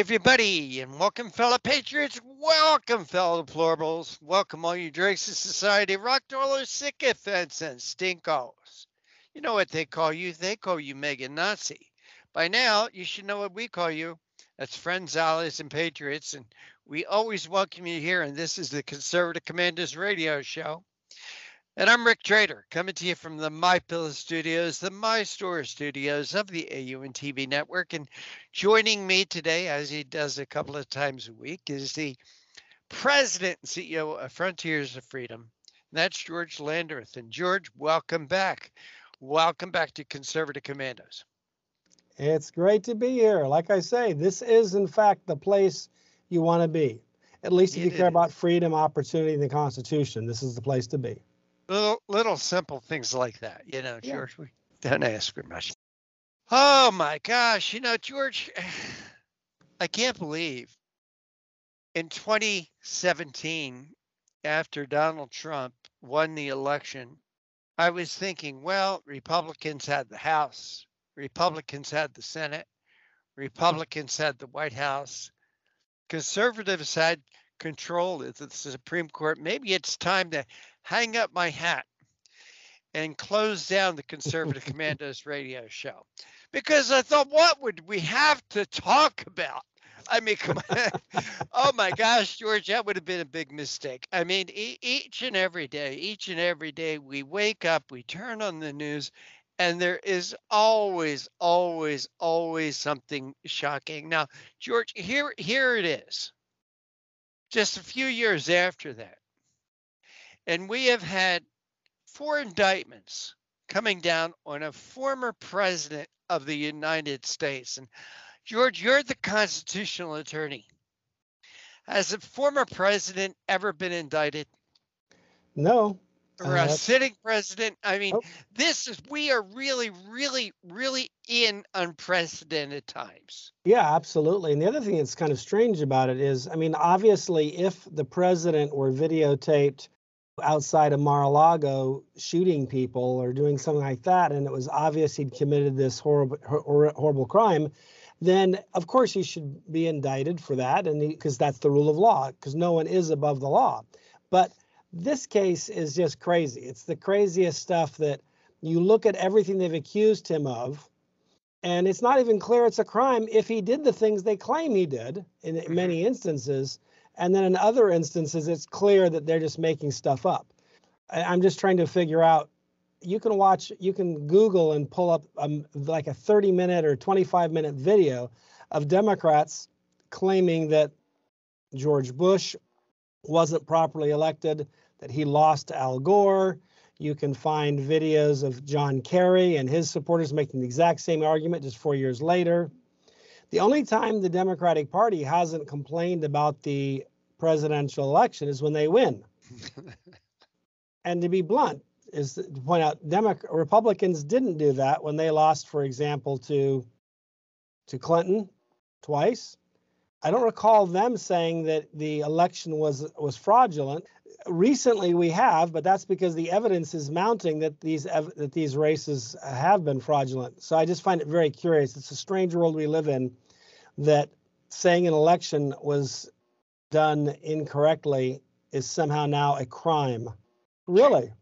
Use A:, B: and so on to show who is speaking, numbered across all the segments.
A: everybody, and welcome, fellow patriots. Welcome, fellow deplorables. Welcome, all you drakes of society, rock dollars, sycophants, and stinkos. You know what they call you? They call you MAGA Nazi. By now, you should know what we call you. That's friends, allies, and patriots. And we always welcome you here. And this is the Conservative Commandos Radio Show. And I'm Rick Trader, coming to you from the My Pillow Studios, the My Store Studios of the AUN TV network. And joining me today, as he does a couple of times a week, is the president and CEO of Frontiers of Freedom. And that's George Landreth. And George, welcome back. Welcome back to Conservative Commandos.
B: It's great to be here. Like I say, this is, in fact, the place you want to be. At least if
A: It
B: you care
A: is.
B: about freedom, opportunity, and the Constitution, this is the place to be.
A: Little, little simple things like that, you know,
B: Yeah.
A: George. We don't ask for much. Oh my gosh, you know, George, I can't believe in 2017, after Donald Trump won the election, I was thinking, well, Republicans had the House, Republicans had the Senate, Republicans had the White House, conservatives had control of the Supreme Court. Maybe it's time to hang up my hat and close down the Conservative Commandos radio show because I thought, what would we have to talk about? I mean, come on. oh my gosh, George, that would have been a big mistake. I mean, e- each and every day, each and every day, we wake up, we turn on the news, and there is always, always, always something shocking. Now, George, here, here it is. Just a few years after that, and we have had four indictments coming down on a former president of the United States. And George, you're the constitutional attorney. Has a former president ever been indicted?
B: No.
A: Or
B: Uh,
A: a sitting president? I mean,
B: Nope.
A: this is, we are really, really, really in unprecedented times.
B: Yeah, absolutely. And the other thing that's kind of strange about it is, I mean, obviously, if the president were videotaped outside of Mar-a-Lago shooting people or doing something like that, and it was obvious he'd committed this horrible, hor- horrible crime, then of course he should be indicted for that, and because that's the rule of law, because no one is above the law. But this case is just crazy. It's the craziest stuff that you look at everything they've accused him of, and it's not even clear it's a crime if he did the things they claim he did in many instances. And then in other instances, it's clear that they're just making stuff up. I'm just trying to figure out. You can watch, you can Google and pull up um, like a 30 minute or 25 minute video of Democrats claiming that George Bush wasn't properly elected, that he lost to Al Gore. You can find videos of John Kerry and his supporters making the exact same argument just four years later. The only time the Democratic Party hasn't complained about the presidential election is when they win. and to be blunt, is to point out Demo- Republicans didn't do that when they lost, for example, to to Clinton twice. I don't recall them saying that the election was was fraudulent. Recently, we have, but that's because the evidence is mounting that these ev- that these races have been fraudulent. So I just find it very curious. It's a strange world we live in, that saying an election was done incorrectly is somehow now a crime. Really?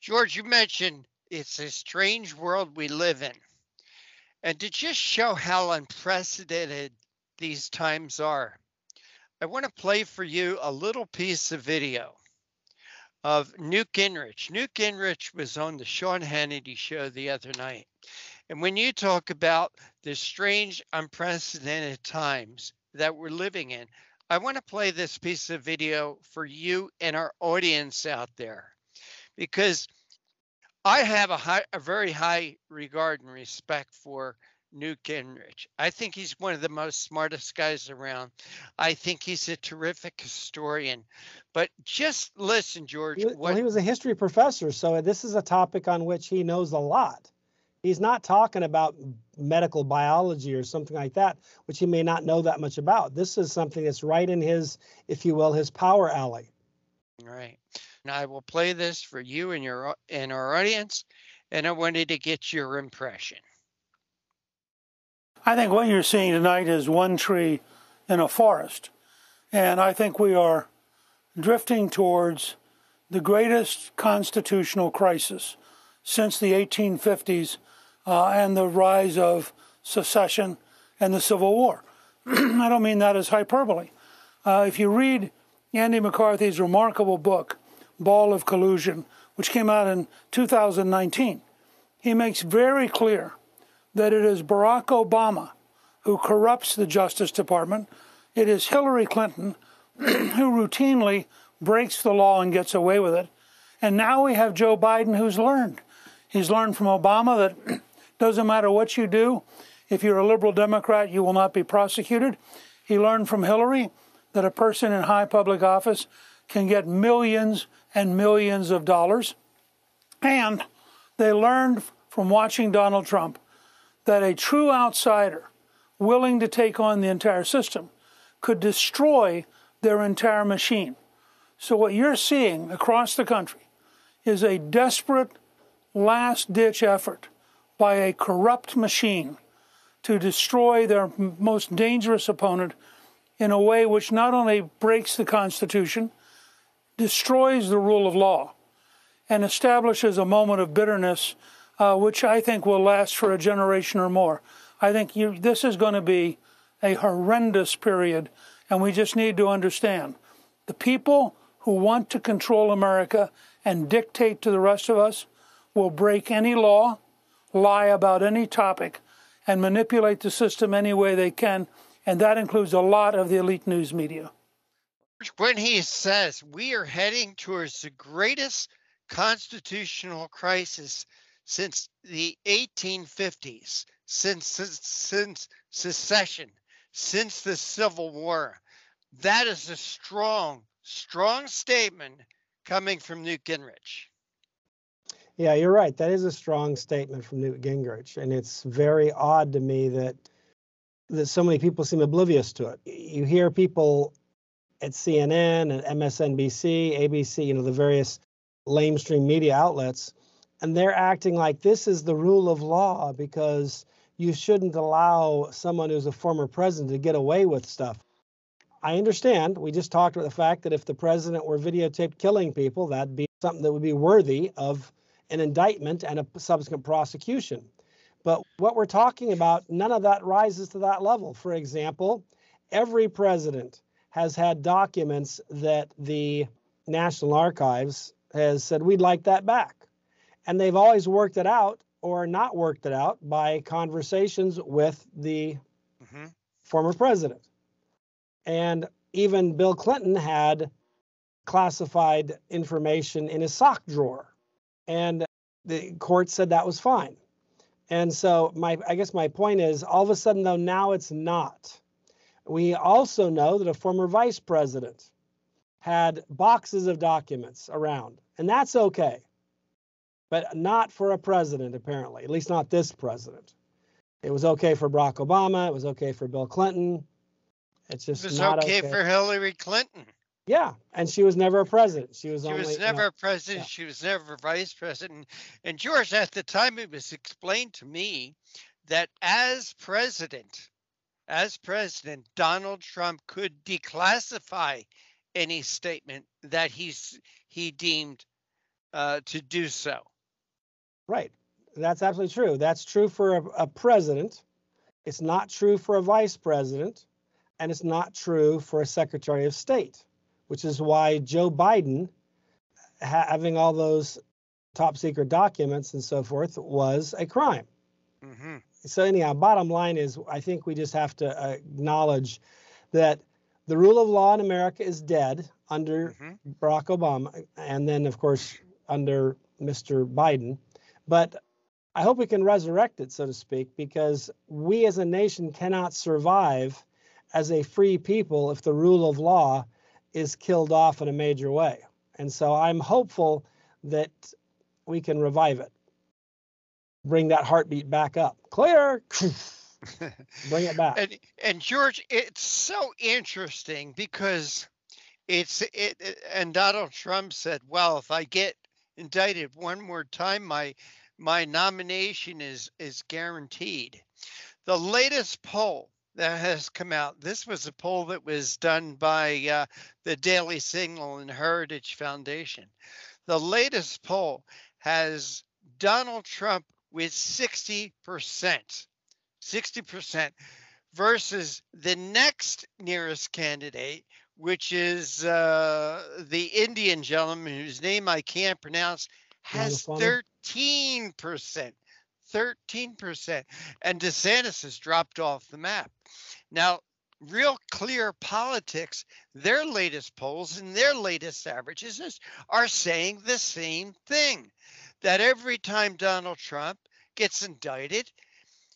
A: George, you mentioned it's a strange world we live in. And to just show how unprecedented these times are, I want to play for you a little piece of video of Newt Gingrich. Newt Gingrich was on the Sean Hannity show the other night. And when you talk about the strange, unprecedented times that we're living in, I want to play this piece of video for you and our audience out there. because I have a high, a very high regard and respect for Newt Gingrich. I think he's one of the most smartest guys around. I think he's a terrific historian. But just listen, George.
B: He, well, he was a history professor, so this is a topic on which he knows a lot. He's not talking about medical biology or something like that, which he may not know that much about. This is something that's right in his, if you will, his power alley.
A: Right. And I will play this for you and your and our audience, and I wanted to get your impression.
C: I think what you're seeing tonight is one tree in a forest. And I think we are drifting towards the greatest constitutional crisis since the 1850s uh, and the rise of secession and the Civil War. I don't mean that as hyperbole. Uh, if you read Andy McCarthy's remarkable book, Ball of Collusion, which came out in 2019, he makes very clear that it is Barack Obama who corrupts the Justice Department. It is Hillary Clinton who routinely breaks the law and gets away with it. And now we have Joe Biden who's learned. He's learned from Obama that doesn't matter what you do, if you're a liberal Democrat, you will not be prosecuted. He learned from Hillary that a person in high public office can get millions and millions of dollars. And they learned from watching Donald Trump that a true outsider willing to take on the entire system could destroy their entire machine. So, what you're seeing across the country is a desperate last ditch effort by a corrupt machine to destroy their most dangerous opponent in a way which not only breaks the Constitution, destroys the rule of law, and establishes a moment of bitterness uh, which I think will last for a generation or more. I think you, this is going to be a horrendous period, and we just need to understand the people who want to control America and dictate to the rest of us will break any law, lie about any topic, and manipulate the system any way they can, and that includes a lot of the elite news media.
A: When he says we are heading towards the greatest constitutional crisis since the 1850s, since, since, since secession, since the Civil War. That is a strong, strong statement coming from Newt Gingrich.
B: Yeah, you're right. That is a strong statement from Newt Gingrich, and it's very odd to me that that so many people seem oblivious to it. You hear people at CNN and MSNBC, ABC, you know, the various lamestream media outlets and they're acting like this is the rule of law because you shouldn't allow someone who's a former president to get away with stuff. I understand. We just talked about the fact that if the president were videotaped killing people, that'd be something that would be worthy of an indictment and a subsequent prosecution. But what we're talking about, none of that rises to that level. For example, every president has had documents that the National Archives has said, we'd like that back. And they've always worked it out or not worked it out by conversations with the mm-hmm. former president. And even Bill Clinton had classified information in his sock drawer. And the court said that was fine. And so my I guess my point is all of a sudden though now it's not. We also know that a former vice president had boxes of documents around, and that's okay but not for a president, apparently, at least not this president. It was okay for Barack Obama. It was okay for Bill Clinton. It's just
A: it was
B: not
A: okay, okay, for Hillary Clinton.
B: Yeah, and she was never a president. She was
A: she
B: only,
A: was never you know, a president. Yeah. She was never vice president. And George, at the time, it was explained to me that as president, as president, Donald Trump could declassify any statement that he's he deemed uh, to do so.
B: Right. That's absolutely true. That's true for a, a president. It's not true for a vice president. And it's not true for a secretary of state, which is why Joe Biden, ha- having all those top secret documents and so forth, was a crime. Mm-hmm. So, anyhow, bottom line is I think we just have to acknowledge that the rule of law in America is dead under mm-hmm. Barack Obama. And then, of course, under Mr. Biden. But I hope we can resurrect it, so to speak, because we as a nation cannot survive as a free people if the rule of law is killed off in a major way. And so I'm hopeful that we can revive it, bring that heartbeat back up. Clear. bring it back.
A: And, and George, it's so interesting because it's it, it and Donald Trump said, "Well, if I get indicted one more time, my my nomination is is guaranteed." The latest poll that has come out. This was a poll that was done by uh, the Daily Signal and Heritage Foundation. The latest poll has Donald Trump with 60%, 60% versus the next nearest candidate, which is uh, the Indian gentleman whose name I can't pronounce, has 13%. 13%. And DeSantis has dropped off the map. Now, Real Clear Politics, their latest polls and their latest averages are saying the same thing that every time Donald Trump gets indicted,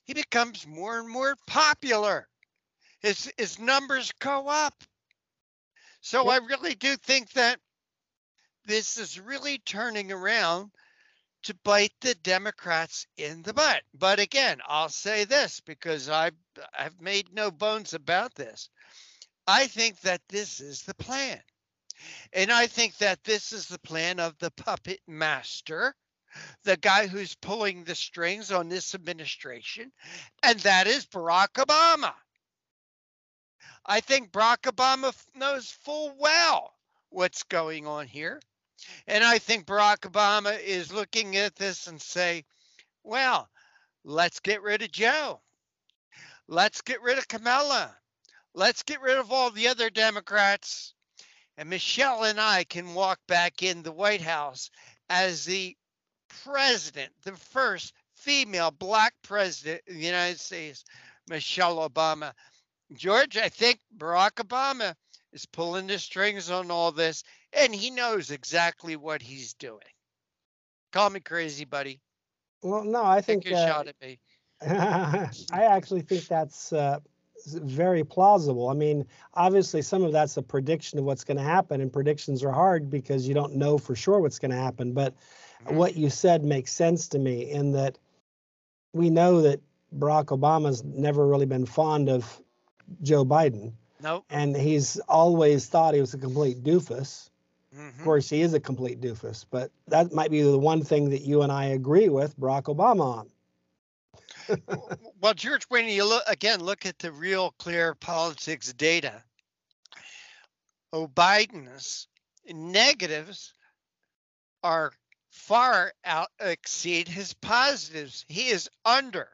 A: he becomes more and more popular. His, his numbers go up. So I really do think that this is really turning around to bite the Democrats in the butt. But again, I'll say this because I've I've made no bones about this. I think that this is the plan. And I think that this is the plan of the puppet master, the guy who's pulling the strings on this administration, and that is Barack Obama. I think Barack Obama knows full well what's going on here. And I think Barack Obama is looking at this and say, well, let's get rid of Joe. Let's get rid of Kamala. Let's get rid of all the other Democrats. And Michelle and I can walk back in the White House as the president, the first female black president of the United States, Michelle Obama. George, I think Barack Obama is pulling the strings on all this, and he knows exactly what he's doing. Call me crazy, buddy.
B: Well, no, I think
A: Take a uh, shot at me.
B: I actually think that's uh, very plausible. I mean, obviously, some of that's a prediction of what's going to happen, and predictions are hard because you don't know for sure what's going to happen. But mm-hmm. what you said makes sense to me in that we know that Barack Obama's never really been fond of Joe Biden.
A: Nope.
B: And he's always thought he was a complete doofus.
A: Mm-hmm.
B: Of course, he is a complete doofus, but that might be the one thing that you and I agree with Barack Obama on.
A: well, George, when you look again, look at the real clear politics data. Oh, Biden's negatives are far out exceed his positives. He is under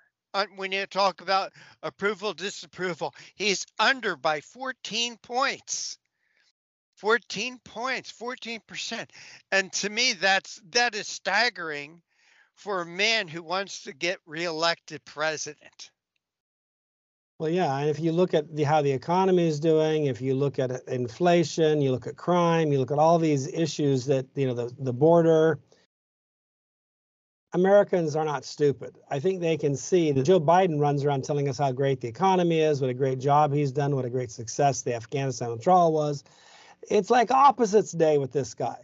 A: when you talk about approval, disapproval, he's under by 14 points. 14 points, 14%. And to me, that's that is staggering for a man who wants to get reelected president.
B: Well, yeah, and if you look at the, how the economy is doing, if you look at inflation, you look at crime, you look at all these issues that you know the the border, Americans are not stupid. I think they can see that Joe Biden runs around telling us how great the economy is, what a great job he's done, what a great success the Afghanistan withdrawal was. It's like opposites day with this guy.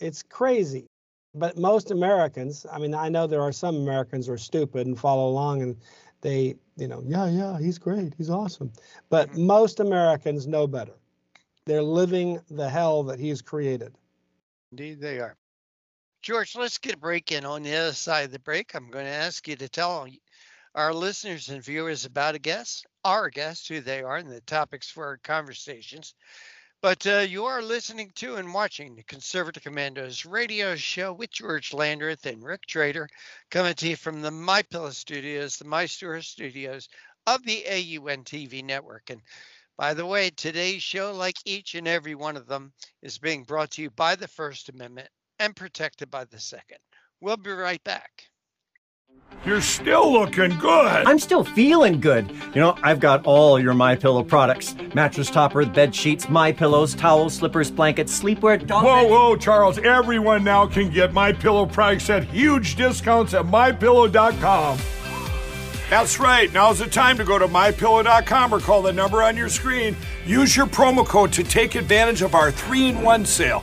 B: It's crazy. But most Americans, I mean, I know there are some Americans who are stupid and follow along and they, you know, yeah, yeah, he's great, he's awesome. But mm-hmm. most Americans know better. They're living the hell that he's created.
A: Indeed, they are. George, let's get a break in on the other side of the break. I'm going to ask you to tell our listeners and viewers about a guest, our guests, who they are, and the topics for our conversations. But uh, you are listening to and watching the Conservative Commandos radio show with George Landreth and Rick Trader, coming to you from the My Pillow Studios, the My Store Studios of the AUN TV network. And by the way, today's show, like each and every one of them, is being brought to you by the First Amendment and protected by the second. We'll be right back.
D: You're still looking good.
E: I'm still feeling good. You know, I've got all your My Pillow products: mattress topper, bed sheets, My Pillows, towels, slippers, blankets, sleepwear.
D: Dog whoa, whoa, Charles! Everyone now can get My Pillow products at huge discounts at MyPillow.com. That's right. Now's the time to go to mypillow.com or call the number on your screen. Use your promo code to take advantage of our 3-in-1 sale.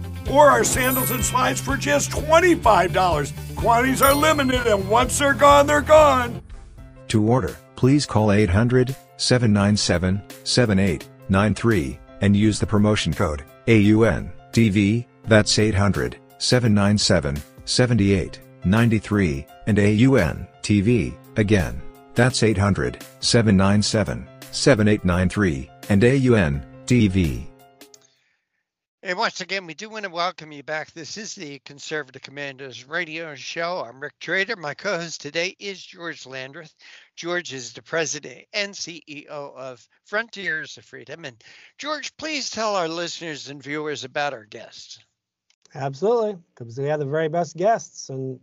D: or our sandals and slides for just $25. Quantities are limited, and once they're gone, they're gone.
F: To order, please call 800 797 7893 and use the promotion code AUNTV, that's 800 797 7893, and AUNTV, again. That's 800 797 7893 and AUN TV.
A: And once again, we do want to welcome you back. This is the Conservative Commandos radio show. I'm Rick Trader. My co host today is George Landreth. George is the president and CEO of Frontiers of Freedom. And George, please tell our listeners and viewers about our guests.
B: Absolutely, because we have the very best guests and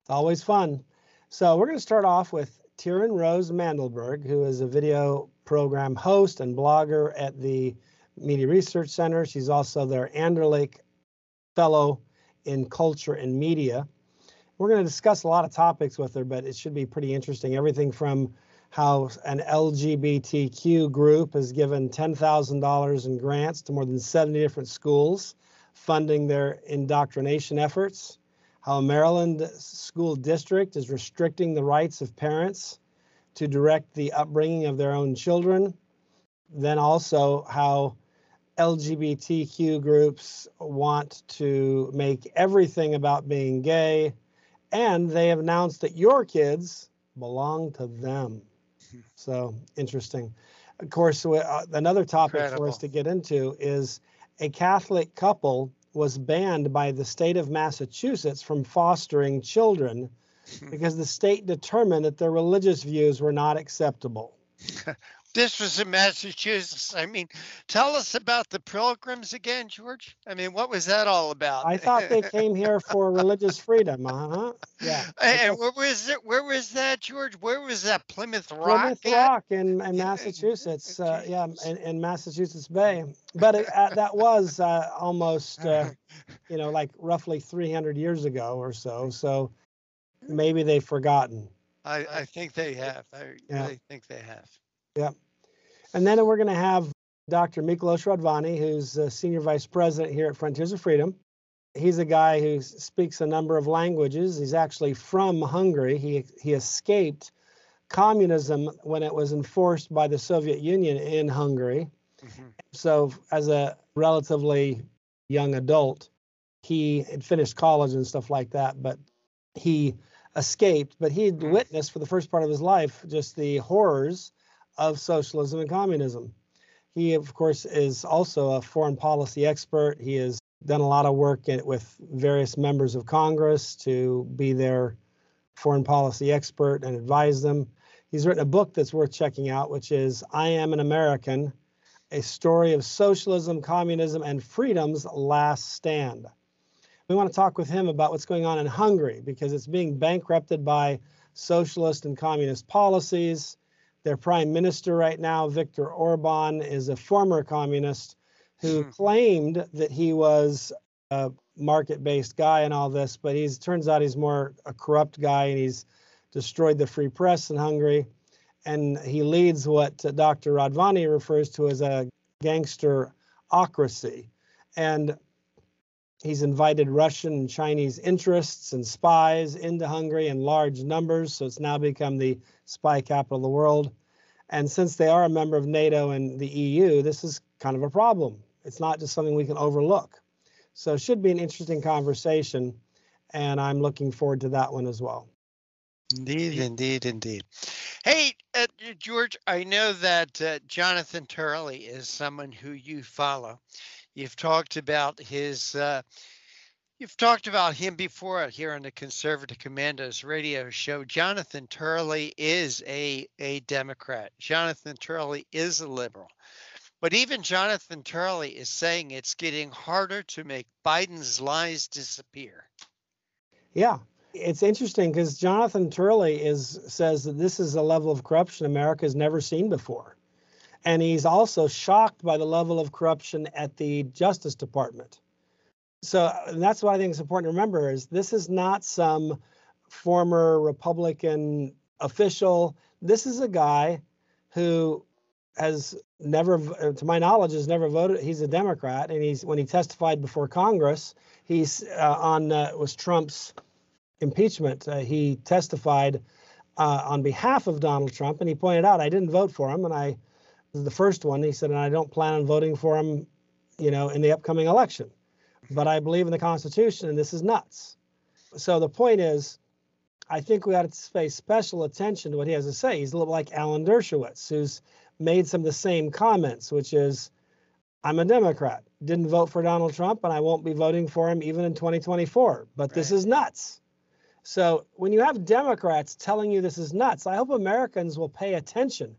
B: it's always fun. So we're going to start off with Tierin Rose Mandelburg, who is a video program host and blogger at the Media Research Center. She's also their Anderlik Fellow in Culture and Media. We're going to discuss a lot of topics with her, but it should be pretty interesting. Everything from how an LGBTQ group has given $10,000 in grants to more than 70 different schools, funding their indoctrination efforts how a Maryland school district is restricting the rights of parents to direct the upbringing of their own children. Then also how LGBTQ groups want to make everything about being gay. And they have announced that your kids belong to them. So interesting. Of course, uh, another topic Incredible. for us to get into is a Catholic couple was banned by the state of Massachusetts from fostering children because the state determined that their religious views were not acceptable.
A: this was in Massachusetts. I mean, tell us about the pilgrims again, George. I mean, what was that all about?
B: I thought they came here for religious freedom. Uh huh.
A: Yeah. And where was it? Where was that, George? Where was that Plymouth Rock?
B: Plymouth Rock in, in Massachusetts. Uh, yeah, in, in, Massachusetts Bay. But it, uh, that was uh, almost, uh, you know, like roughly 300 years ago or so. So maybe they've forgotten.
A: I, I think they have. I yeah. really think they have.
B: Yeah. And then we're going to have Dr. Miklos Radvanyi, who's a senior vice president here at Frontiers of Freedom. He's a guy who speaks a number of languages. He's actually from Hungary. He, he escaped communism when it was enforced by the Soviet Union in Hungary. Mm-hmm. So, as a relatively young adult, he had finished college and stuff like that, but he escaped. But he had mm-hmm. witnessed for the first part of his life just the horrors of socialism and communism. He, of course, is also a foreign policy expert. He has done a lot of work with various members of Congress to be their foreign policy expert and advise them. He's written a book that's worth checking out, which is I Am an American A Story of Socialism, Communism, and Freedom's Last Stand. We want to talk with him about what's going on in Hungary because it's being bankrupted by socialist and communist policies. Their prime minister right now, Viktor Orban, is a former communist who hmm. claimed that he was a market-based guy and all this, but he's turns out he's more a corrupt guy and he's destroyed the free press in Hungary. And he leads what Dr. Radvanyi refers to as a gangsterocracy. And he's invited Russian and Chinese interests and spies into Hungary in large numbers. So it's now become the spy capital of the world. And since they are a member of NATO and the EU, this is kind of a problem. It's not just something we can overlook. So it should be an interesting conversation. And I'm looking forward to that one as well.
A: Indeed, indeed, indeed. Hey, uh, George, I know that uh, Jonathan Turley is someone who you follow. You've talked about his, uh, you've talked about him before here on the Conservative Commandos radio show. Jonathan Turley is a, a Democrat. Jonathan Turley is a liberal. But even Jonathan Turley is saying it's getting harder to make Biden's lies disappear.
B: Yeah, it's interesting because Jonathan Turley is says that this is a level of corruption America has never seen before, and he's also shocked by the level of corruption at the Justice Department. So that's why I think it's important to remember: is this is not some former Republican official. This is a guy who has never, to my knowledge, has never voted. He's a Democrat, and he's when he testified before Congress, he's uh, on uh, was Trump's impeachment, uh, he testified uh, on behalf of Donald Trump, and he pointed out I didn't vote for him, and I the first one. He said, and I don't plan on voting for him, you know, in the upcoming election, but I believe in the Constitution, and this is nuts. So the point is, I think we ought to pay special attention to what he has to say. He's a little like Alan Dershowitz, who's made some of the same comments, which is, I'm a Democrat, didn't vote for Donald Trump, and I won't be voting for him even in 2024. But right. this is nuts. So when you have Democrats telling you this is nuts, I hope Americans will pay attention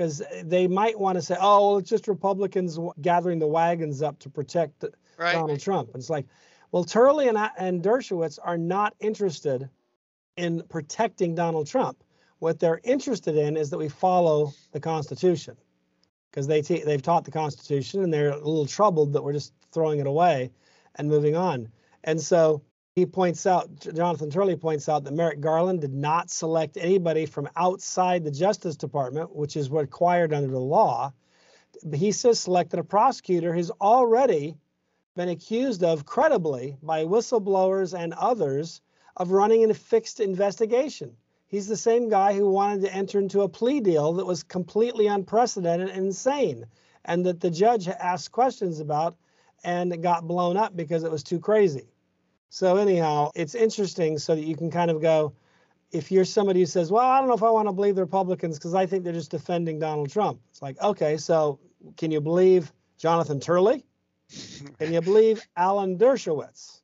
B: because they might want to say, oh, well, it's just Republicans gathering the wagons up to protect right. Donald Trump. And it's like, well, Turley and, and Dershowitz are not interested in protecting Donald Trump. What they're interested in is that we follow the Constitution because they they've taught the Constitution and they're a little troubled that we're just throwing it away and moving on. And so he points out, Jonathan Turley points out that Merrick Garland did not select anybody from outside the Justice Department, which is required under the law. He says selected a prosecutor who's already been accused of credibly by whistleblowers and others of running a fixed investigation. He's the same guy who wanted to enter into a plea deal that was completely unprecedented and insane, and that the judge asked questions about and got blown up because it was too crazy. So anyhow, it's interesting so that you can kind of go, if you're somebody who says, well, I don't know if I want to believe the Republicans because I think they're just defending Donald Trump. It's like, okay, so can you believe Jonathan Turley? Can you believe Alan Dershowitz?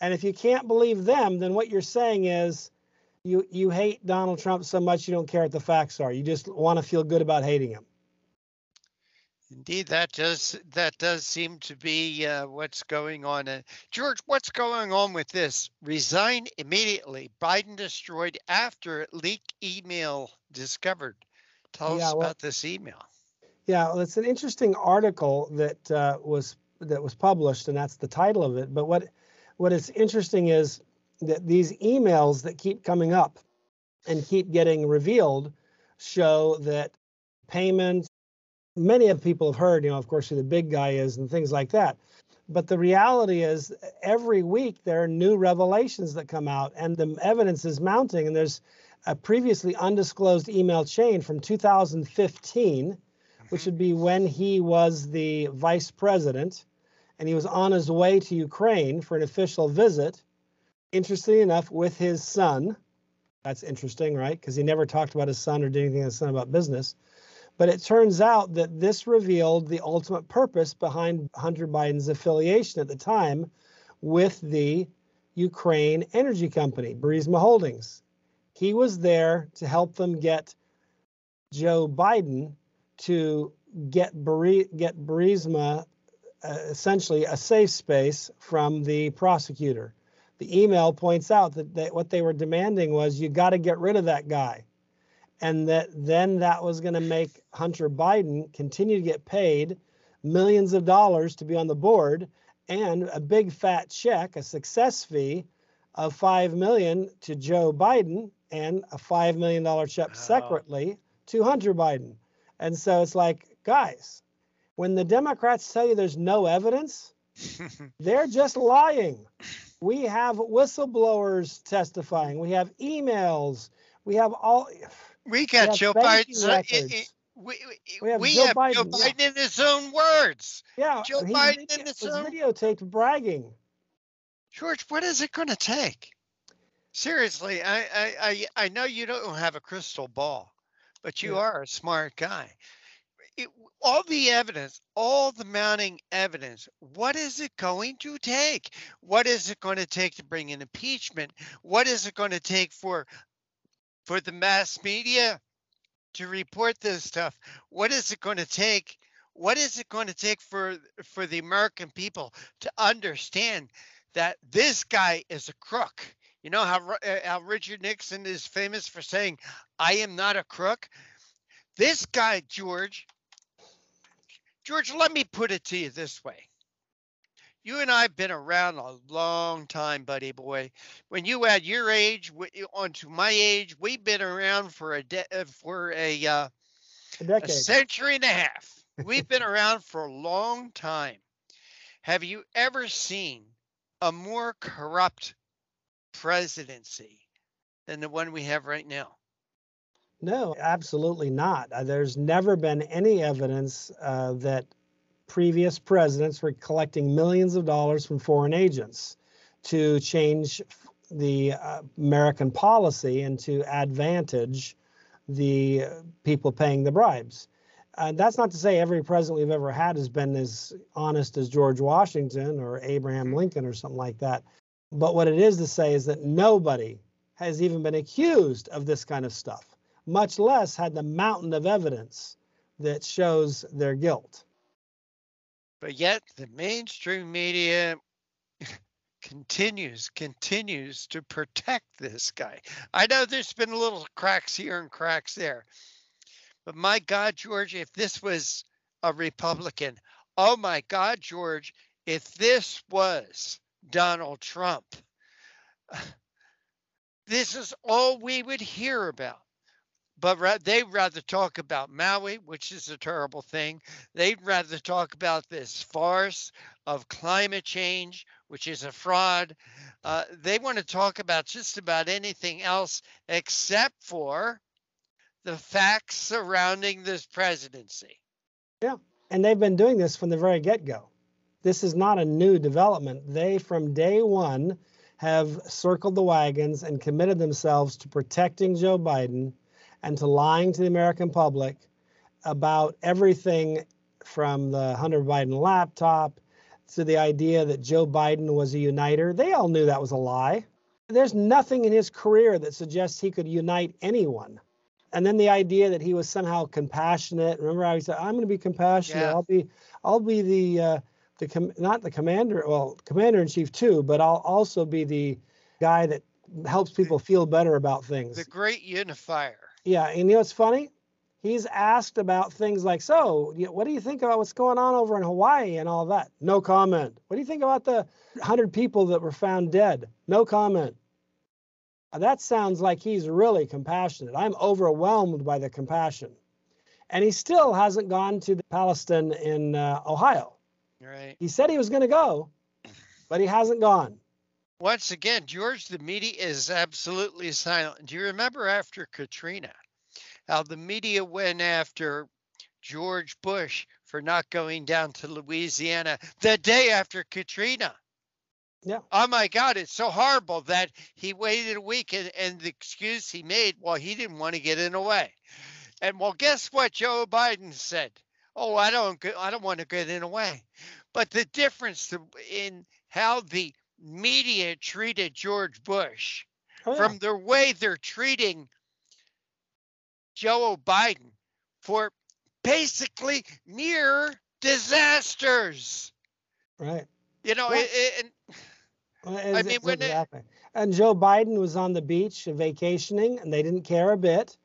B: And if you can't believe them, then what you're saying is you you hate Donald Trump so much you don't care what the facts are. You just want to feel good about hating him.
A: Indeed, that does that does seem to be uh, what's going on. Uh, George, what's going on with this? Resign immediately. Biden destroyed after leaked email discovered. Tell yeah, us well, about this email.
B: Yeah, well, it's an interesting article that uh, was that was published, and that's the title of it. But what what is interesting is that these emails that keep coming up and keep getting revealed show that payments many of people have heard, you know, of course, who the big guy is and things like that. But the reality is, every week there are new revelations that come out, and the evidence is mounting. And there's a previously undisclosed email chain from 2015, mm-hmm. which would be when he was the vice president, and he was on his way to Ukraine for an official visit. Interestingly enough, with his son. That's interesting, right? Because he never talked about his son or did anything with his son about business. But it turns out that this revealed the ultimate purpose behind Hunter Biden's affiliation at the time with the Ukraine energy company, Burisma Holdings. He was there to help them get Joe Biden to get, Buri- get Burisma uh, essentially a safe space from the prosecutor. The email points out that they, what they were demanding was you got to get rid of that guy and that then that was going to make Hunter Biden continue to get paid millions of dollars to be on the board and a big fat check, a success fee of 5 million to Joe Biden and a 5 million dollar check separately to Hunter Biden. And so it's like, guys, when the Democrats tell you there's no evidence, they're just lying. We have whistleblowers testifying. We have emails. We have all
A: we got Joe Biden's. Uh, we, we have, we Joe, have Biden, Joe Biden yeah. in his own words.
B: Yeah,
A: Joe Biden video, in his own
B: videotaped bragging.
A: George, what is it going to take? Seriously, I, I I I know you don't have a crystal ball, but you
B: Yeah.
A: are a smart guy. It, all the evidence, all the mounting evidence, what is it going to take? What is it going to take to bring an impeachment? What is it going to take for for the mass media to report this stuff? What is it going to take? What is it going to take for for the American people to understand that this guy is a crook? You know how uh, how Richard Nixon is famous for saying, "I am not a crook." This guy, George, George, let me put it to you this way. You and I have been around a long time, buddy boy. When you add your age onto my age, we've been around for a de- uh, for a uh,
B: A
A: a century and a half. We've been around for a long time. Have you ever seen a more corrupt presidency than the one we have right now?
B: No, absolutely not. Uh, There's never been any evidence uh, that previous presidents were collecting millions of dollars from foreign agents to change the uh, American policy and to advantage the people paying the bribes. Uh, that's not to say every president we've ever had has been as honest as George Washington or Abraham Lincoln or something like that. But what it is to say is that nobody has even been accused of this kind of stuff much less had the mountain of evidence that shows their guilt.
A: But yet the mainstream media continues continues to protect this guy. I know there's been little cracks here and cracks there. But my God, George, if this was a Republican, oh my God, George, if this was Donald Trump, this is all we would hear about. But ra- they'd rather talk about Maui, which is a terrible thing. They'd rather talk about this farce of climate change, which is a fraud. Uh, they want to talk about just about anything else except for the facts surrounding this presidency.
B: Yeah, and they've been doing this from the very get go. This is not a new development. They, from day one, have circled the wagons and committed themselves to protecting Joe Biden and to lying to the American public about everything from the Hunter Biden laptop to the idea that Joe Biden was a uniter. They all knew that was a lie. There's nothing in his career that suggests he could unite anyone. And then the idea that he was somehow compassionate. Remember how he said, "I'm going to be compassionate.
A: Yeah.
B: I'll be, I'll be the, uh, the com- not the commander, well, commander in chief too, but I'll also be the guy that helps people feel better about things."
A: The great unifier.
B: Yeah, and you know what's funny? He's asked about things like, so, what do you think about what's going on over in Hawaii and all that? No comment. What do you think about the 100 people that were found dead? No comment. Uh, That sounds like he's really compassionate. I'm overwhelmed by the compassion. And he still hasn't gone to the Palestine in uh, Ohio.
A: Right.
B: He said he was going to go, but he hasn't gone.
A: Once again, George, the media is absolutely silent. Do you remember after Katrina, how the media went after George Bush for not going down to Louisiana the day after Katrina?
B: Yeah.
A: Oh my God, it's so horrible that he waited a week and, and the excuse he made, well, he didn't want to get in the way. And well, guess what Joe Biden said? Oh, I don't, I don't want to get in the way. But the difference in how the media treated George Bush
B: Oh, yeah.
A: from the way they're treating Joe Biden for basically near disasters.
B: right.
A: You know,
B: Yeah.
A: it, it, and
B: Well,
A: I mean, when it-
B: exactly. And Joe Biden was on the beach vacationing, and they didn't care a bit.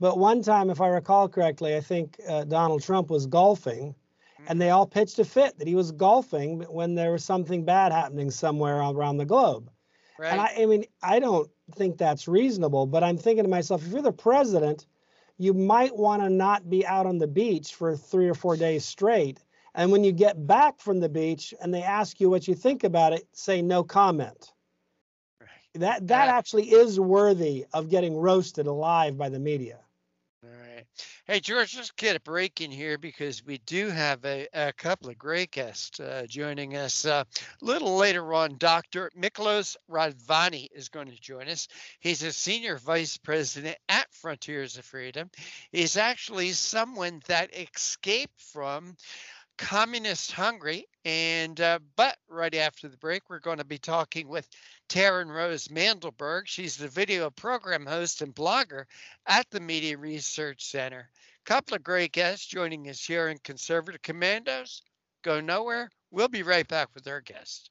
B: But one time, if I recall correctly, I think uh, Donald Trump was golfing, and they all pitched a fit that he was golfing when there was something bad happening somewhere around the globe.
A: right.
B: And I, I mean, I don't think that's reasonable, but I'm thinking to myself, if you're the president, you might want to not be out on the beach for three or four days straight. And when you get back from the beach and they ask you what you think about it, say no comment.
A: Right.
B: That that
A: Yeah.
B: actually is worthy of getting roasted alive by the media.
A: Hey, George, let's get a break in here because we do have a, a couple of great guests uh, joining us. Uh, a little later on, Dr. Miklos Radvanyi is going to join us. He's a senior vice president at Frontiers of Freedom. He's actually someone that escaped from communist Hungary. And uh, but right after the break, we're going to be talking with Tierin Rose Mandelburg. She's the video program host and blogger at the Media Research Center. Couple of great guests joining us here in Conservative Commandos. Go nowhere. We'll be right back with our guest.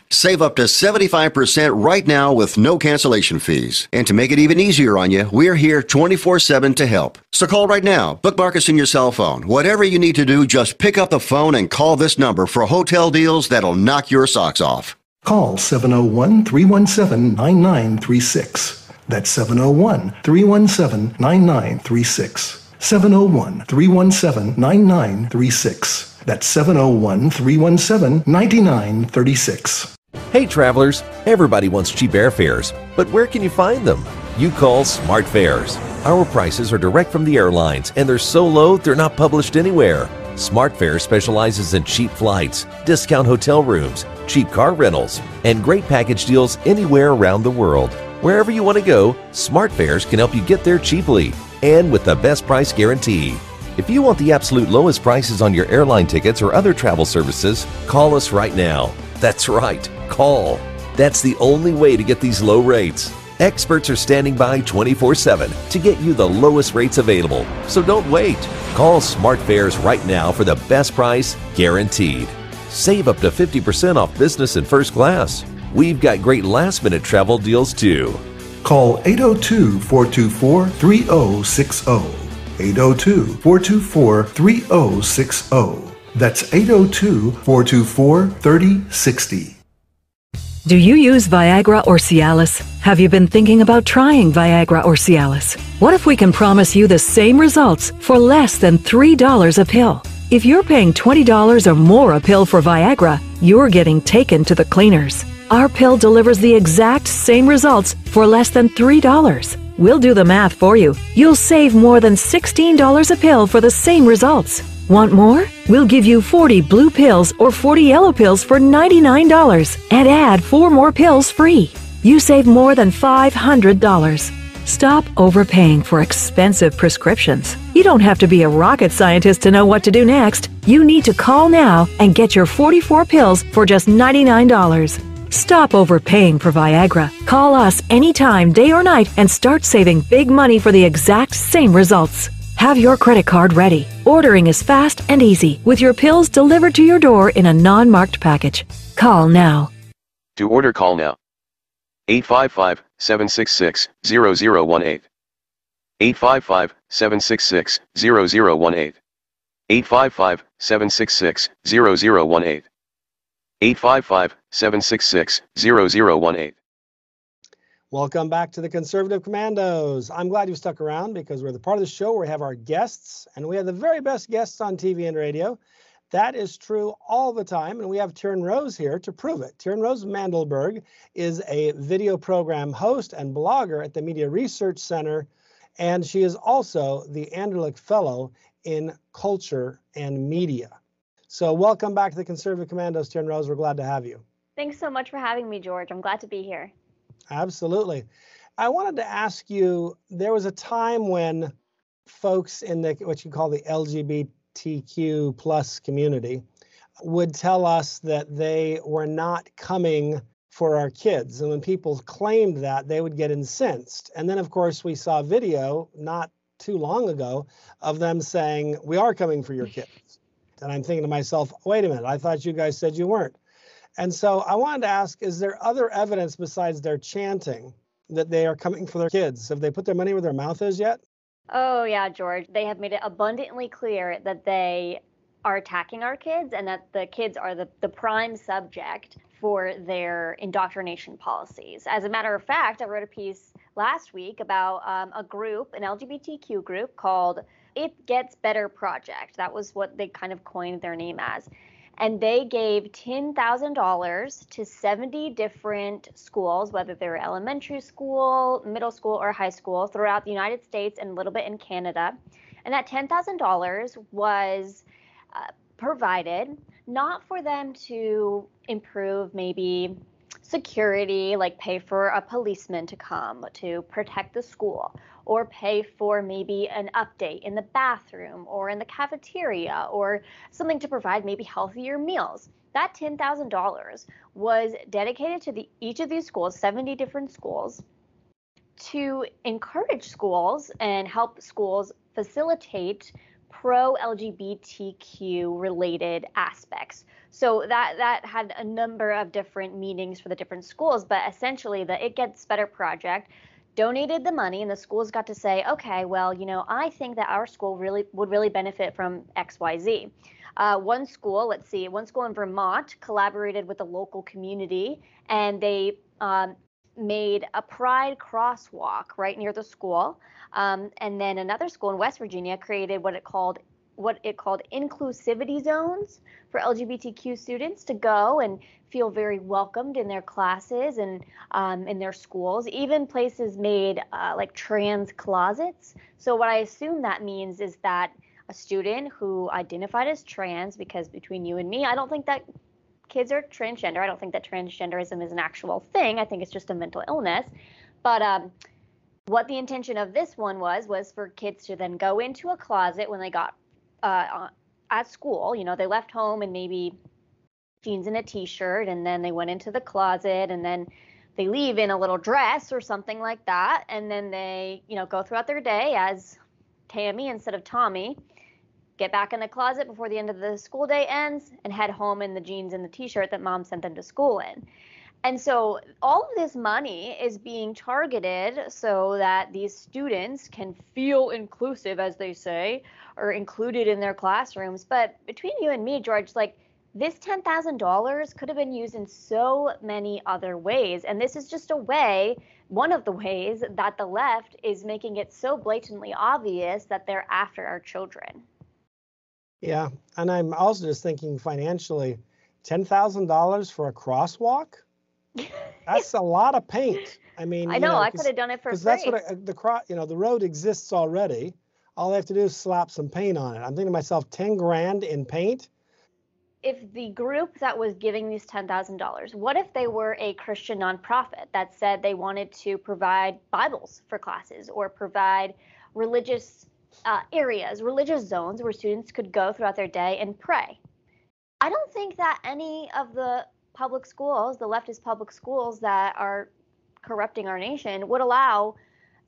G: Save up to 75% right now with no cancellation fees. And to make it even easier on you, we're here 24 7 to help. So call right now. Bookmark us in your cell phone. Whatever you need to do, just pick up the phone and call this number for hotel deals that'll knock your socks off.
H: Call 701 317 9936. That's 701 317 9936. 701 317 9936. That's 701 317 9936.
I: Hey travelers, everybody wants cheap airfares, but where can you find them? You call Smart Fares. Our prices are direct from the airlines and they're so low they're not published anywhere. Smart Fares specializes in cheap flights, discount hotel rooms, cheap car rentals, and great package deals anywhere around the world. Wherever you want to go, Smart Fares can help you get there cheaply and with the best price guarantee. If you want the absolute lowest prices on your airline tickets or other travel services, call us right now. That's right, call. That's the only way to get these low rates. Experts are standing by 24 7 to get you the lowest rates available. So don't wait. Call Smart Fares right now for the best price guaranteed. Save up to 50% off business and first class. We've got great last minute travel deals too.
H: Call 802 424 3060. 802 424 3060. That's 802 424 3060.
J: Do you use Viagra or Cialis? Have you been thinking about trying Viagra or Cialis? What if we can promise you the same results for less than $3 a pill? If you're paying $20 or more a pill for Viagra, you're getting taken to the cleaners. Our pill delivers the exact same results for less than $3. We'll do the math for you. You'll save more than $16 a pill for the same results. Want more? We'll give you 40 blue pills or 40 yellow pills for $99 and add four more pills free. You save more than $500. Stop overpaying for expensive prescriptions. You don't have to be a rocket scientist to know what to do next. You need to call now and get your 44 pills for just $99. Stop overpaying for Viagra. Call us anytime, day or night, and start saving big money for the exact same results. Have your credit card ready. Ordering is fast and easy with your pills delivered to your door in a non marked package. Call now.
K: To order, call now. 855 766 0018. 855 766 0018. 855 766 0018. 855 766 0018.
B: Welcome back to the Conservative Commandos. I'm glad you stuck around because we're the part of the show where we have our guests, and we have the very best guests on TV and radio. That is true all the time, and we have Tierin Rose here to prove it. Tierin Rose Mandelburg is a video program host and blogger at the Media Research Center, and she is also the Anderlik Fellow in Culture and Media. So, welcome back to the Conservative Commandos, Tierin Rose. We're glad to have you.
L: Thanks so much for having me, George. I'm glad to be here.
B: Absolutely. I wanted to ask you there was a time when folks in the what you call the LGBTQ plus community would tell us that they were not coming for our kids. And when people claimed that, they would get incensed. And then, of course, we saw video not too long ago of them saying, We are coming for your kids. And I'm thinking to myself, Wait a minute, I thought you guys said you weren't. And so I wanted to ask Is there other evidence besides their chanting that they are coming for their kids? Have they put their money where their mouth is yet?
L: Oh, yeah, George. They have made it abundantly clear that they are attacking our kids and that the kids are the, the prime subject for their indoctrination policies. As a matter of fact, I wrote a piece last week about um, a group, an LGBTQ group called It Gets Better Project. That was what they kind of coined their name as. And they gave $10,000 to 70 different schools, whether they're elementary school, middle school, or high school throughout the United States and a little bit in Canada. And that $10,000 was uh, provided not for them to improve maybe security, like pay for a policeman to come to protect the school, or pay for maybe an update in the bathroom or in the cafeteria, or something to provide maybe healthier meals. That $10,000 was dedicated to the, each of these schools, 70 different schools, to encourage schools and help schools facilitate pro LGBTQ related aspects. So that that had a number of different meanings for the different schools, but essentially the It Gets Better project donated the money and the schools got to say, okay, well, you know, I think that our school really would really benefit from XYZ. Uh, one school, let's see, one school in Vermont collaborated with the local community and they um, made a pride crosswalk right near the school. Um, and then another school in West Virginia created what it called what it called inclusivity zones for LGBTQ students to go and feel very welcomed in their classes and um, in their schools. Even places made uh, like trans closets. So what I assume that means is that a student who identified as trans, because between you and me, I don't think that kids are transgender. I don't think that transgenderism is an actual thing. I think it's just a mental illness. But um, what the intention of this one was was for kids to then go into a closet when they got uh, at school. You know, they left home and maybe jeans and a t-shirt, and then they went into the closet, and then they leave in a little dress or something like that, and then they, you know, go throughout their day as Tammy instead of Tommy. Get back in the closet before the end of the school day ends and head home in the jeans and the t shirt that mom sent them to school in. And so all of this money is being targeted so that these students can feel inclusive, as they say, or included in their classrooms. But between you and me, George, like this $10,000 could have been used in so many other ways. And this is just a way, one of the ways that the left is making it so blatantly obvious that they're after our children.
B: Yeah. And I'm also just thinking financially $10,000 for a crosswalk? That's a lot of paint. I mean,
L: I know, know I could have done it for free.
B: Because that's what I, the cross, you know, the road exists already. All they have to do is slap some paint on it. I'm thinking to myself, ten grand in paint.
L: If the group that was giving these ten thousand dollars, what if they were a Christian nonprofit that said they wanted to provide Bibles for classes or provide religious uh, areas, religious zones where students could go throughout their day and pray? I don't think that any of the public schools, the leftist public schools that are corrupting our nation, would allow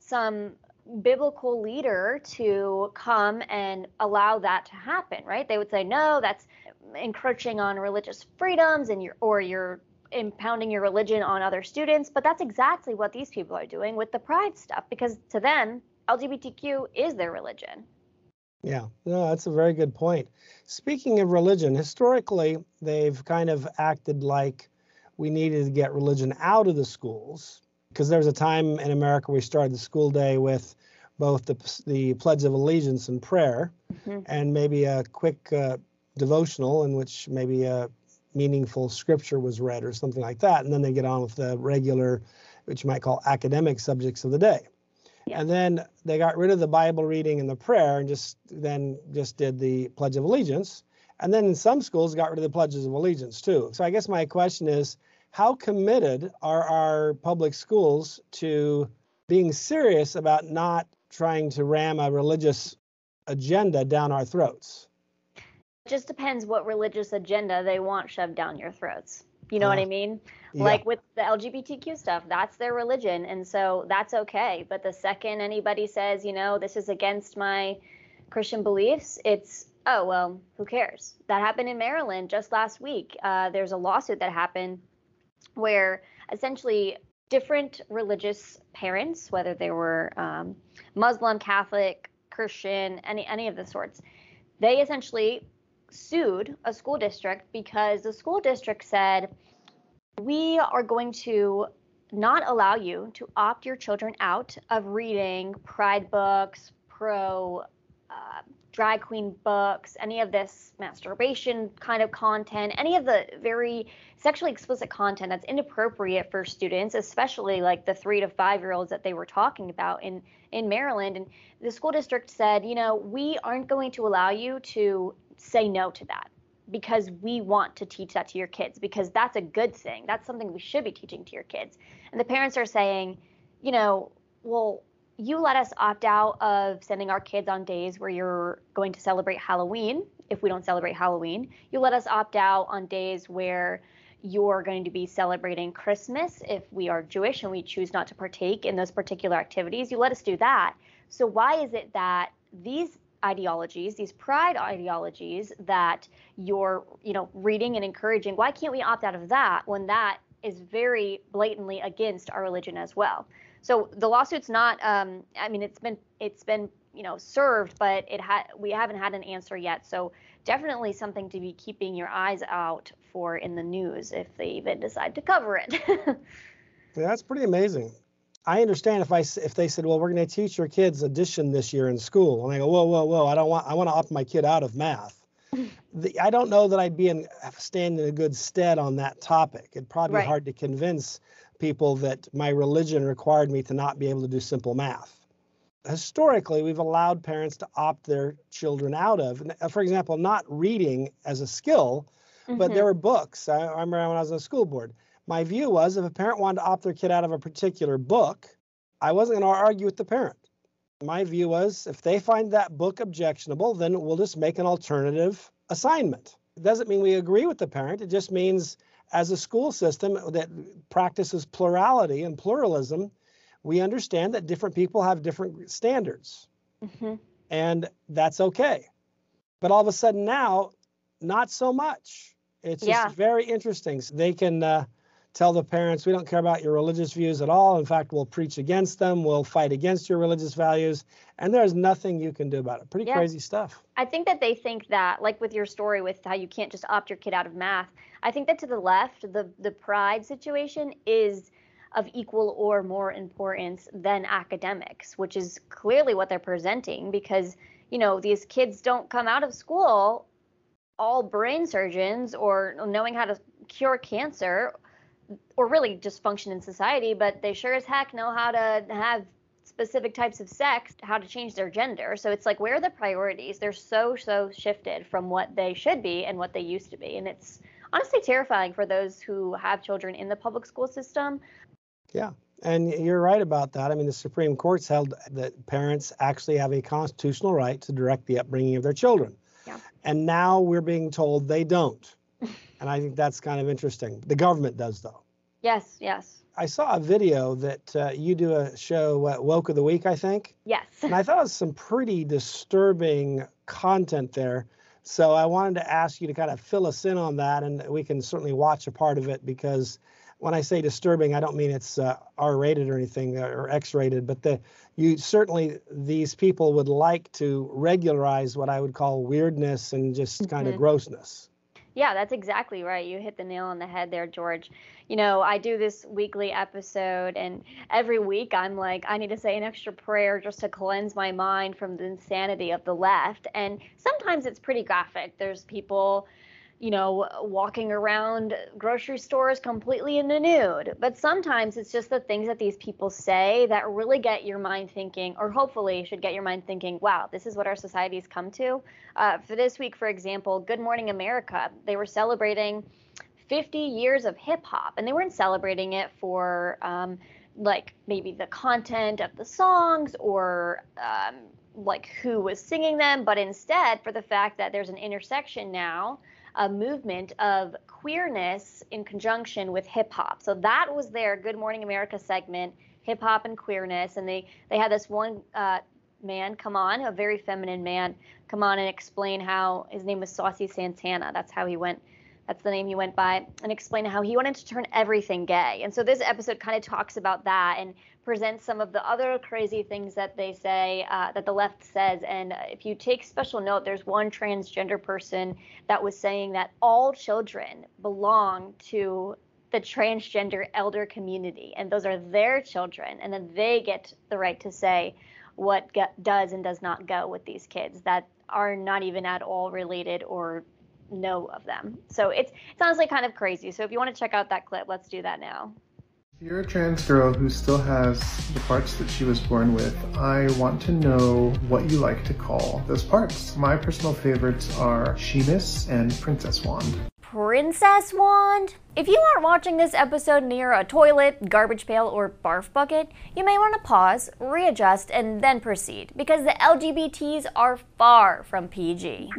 L: some biblical leader to come and allow that to happen, right? They would say, no, that's encroaching on religious freedoms and your or you're impounding your religion on other students. But that's exactly what these people are doing with the pride stuff, because to them, LGBTQ is their religion.
B: Yeah, no, that's a very good point. Speaking of religion, historically, they've kind of acted like we needed to get religion out of the schools because there was a time in America we started the school day with both the, the Pledge of Allegiance and prayer, mm-hmm. and maybe a quick uh, devotional in which maybe a meaningful scripture was read or something like that. And then they get on with the regular, which you might call academic subjects of the day. Yeah. And then they got rid of the Bible reading and the prayer and just then just did the Pledge of Allegiance. And then in some schools got rid of the pledges of allegiance too. So I guess my question is how committed are our public schools to being serious about not trying to ram a religious agenda down our throats?
L: It just depends what religious agenda they want shoved down your throats. You know uh, what I mean? Yeah. Like with the LGBTQ stuff, that's their religion. And so that's okay. But the second anybody says, you know, this is against my Christian beliefs, it's, oh, well, who cares? That happened in Maryland just last week. Uh, there's a lawsuit that happened where essentially different religious parents, whether they were um, Muslim, Catholic, Christian, any any of the sorts, they essentially sued a school district because the school district said, "We are going to not allow you to opt your children out of reading pride books, pro uh, drag queen books, any of this masturbation kind of content, any of the very sexually explicit content that's inappropriate for students, especially like the three to five year olds that they were talking about in, in Maryland. And the school district said, you know, we aren't going to allow you to say no to that because we want to teach that to your kids because that's a good thing. That's something we should be teaching to your kids. And the parents are saying, you know, well, you let us opt out of sending our kids on days where you're going to celebrate Halloween if we don't celebrate Halloween. You let us opt out on days where you're going to be celebrating Christmas if we are Jewish and we choose not to partake in those particular activities. You let us do that. So why is it that these ideologies, these pride ideologies that you're, you know, reading and encouraging, why can't we opt out of that when that is very blatantly against our religion as well? So the lawsuit's not. Um, I mean, it's been it's been you know served, but it had we haven't had an answer yet. So definitely something to be keeping your eyes out for in the news if they even decide to cover it.
B: yeah, that's pretty amazing. I understand if I if they said, well, we're going to teach your kids addition this year in school, and I go, whoa, whoa, whoa, I don't want I want to opt my kid out of math. the, I don't know that I'd be in stand in a good stead on that topic. It'd probably right. be hard to convince people that my religion required me to not be able to do simple math. Historically, we've allowed parents to opt their children out of, uh, for example, not reading as a skill, mm-hmm. but there were books. I, I remember when I was on the school board. My view was if a parent wanted to opt their kid out of a particular book, I wasn't going to argue with the parent. My view was if they find that book objectionable, then we'll just make an alternative assignment. It doesn't mean we agree with the parent. It just means as a school system that practices plurality and pluralism, we understand that different people have different standards. Mm-hmm. And that's okay. But all of a sudden now, not so much. It's just very interesting. They can uh, tell the parents, we don't care about your religious views at all. In fact, we'll preach against them, we'll fight against your religious values, and there's nothing you can do about it. Pretty yeah. crazy stuff.
L: I think that they think that, like with your story with how you can't just opt your kid out of math, I think that to the left, the, the pride situation is of equal or more importance than academics, which is clearly what they're presenting because, you know, these kids don't come out of school all brain surgeons or knowing how to cure cancer or really just function in society, but they sure as heck know how to have specific types of sex, how to change their gender. So it's like, where are the priorities? They're so, so shifted from what they should be and what they used to be. And it's honestly terrifying for those who have children in the public school system.
B: Yeah. And you're right about that. I mean, the Supreme Court's held that parents actually have a constitutional right to direct the upbringing of their children. Yeah. And now we're being told they don't. And I think that's kind of interesting. The government does, though.
L: Yes, yes.
B: I saw a video that uh, you do a show, what, Woke of the Week, I think.
L: Yes.
B: And I thought it was some pretty disturbing content there. So I wanted to ask you to kind of fill us in on that, and we can certainly watch a part of it because when I say disturbing, I don't mean it's uh, R-rated or anything uh, or X-rated, but the you certainly these people would like to regularize what I would call weirdness and just kind mm-hmm. of grossness.
L: Yeah, that's exactly right. You hit the nail on the head there, George. You know, I do this weekly episode, and every week I'm like, I need to say an extra prayer just to cleanse my mind from the insanity of the left. And sometimes it's pretty graphic. There's people you know, walking around grocery stores completely in the nude. But sometimes it's just the things that these people say that really get your mind thinking, or hopefully should get your mind thinking, wow, this is what our society's come to. Uh, for this week, for example, Good Morning America, they were celebrating 50 years of hip hop, and they weren't celebrating it for um, like maybe the content of the songs or um, like who was singing them, but instead for the fact that there's an intersection now a movement of queerness in conjunction with hip hop. So that was their Good Morning America segment, hip hop and queerness, and they they had this one uh, man come on, a very feminine man, come on and explain how his name was Saucy Santana. That's how he went that's the name he went by, and explain how he wanted to turn everything gay. And so this episode kind of talks about that and presents some of the other crazy things that they say, uh, that the left says. And if you take special note, there's one transgender person that was saying that all children belong to the transgender elder community, and those are their children, and then they get the right to say what does and does not go with these kids that are not even at all related or know of them. So it's it's honestly kind of crazy. So if you want to check out that clip, let's do that now.
M: If you're a trans girl who still has the parts that she was born with, I want to know what you like to call those parts. My personal favorites are Sheenus and Princess Wand.
L: Princess Wand? If you aren't watching this episode near a toilet, garbage pail, or barf bucket, you may want to pause, readjust, and then proceed, because the LGBTs are far from PG.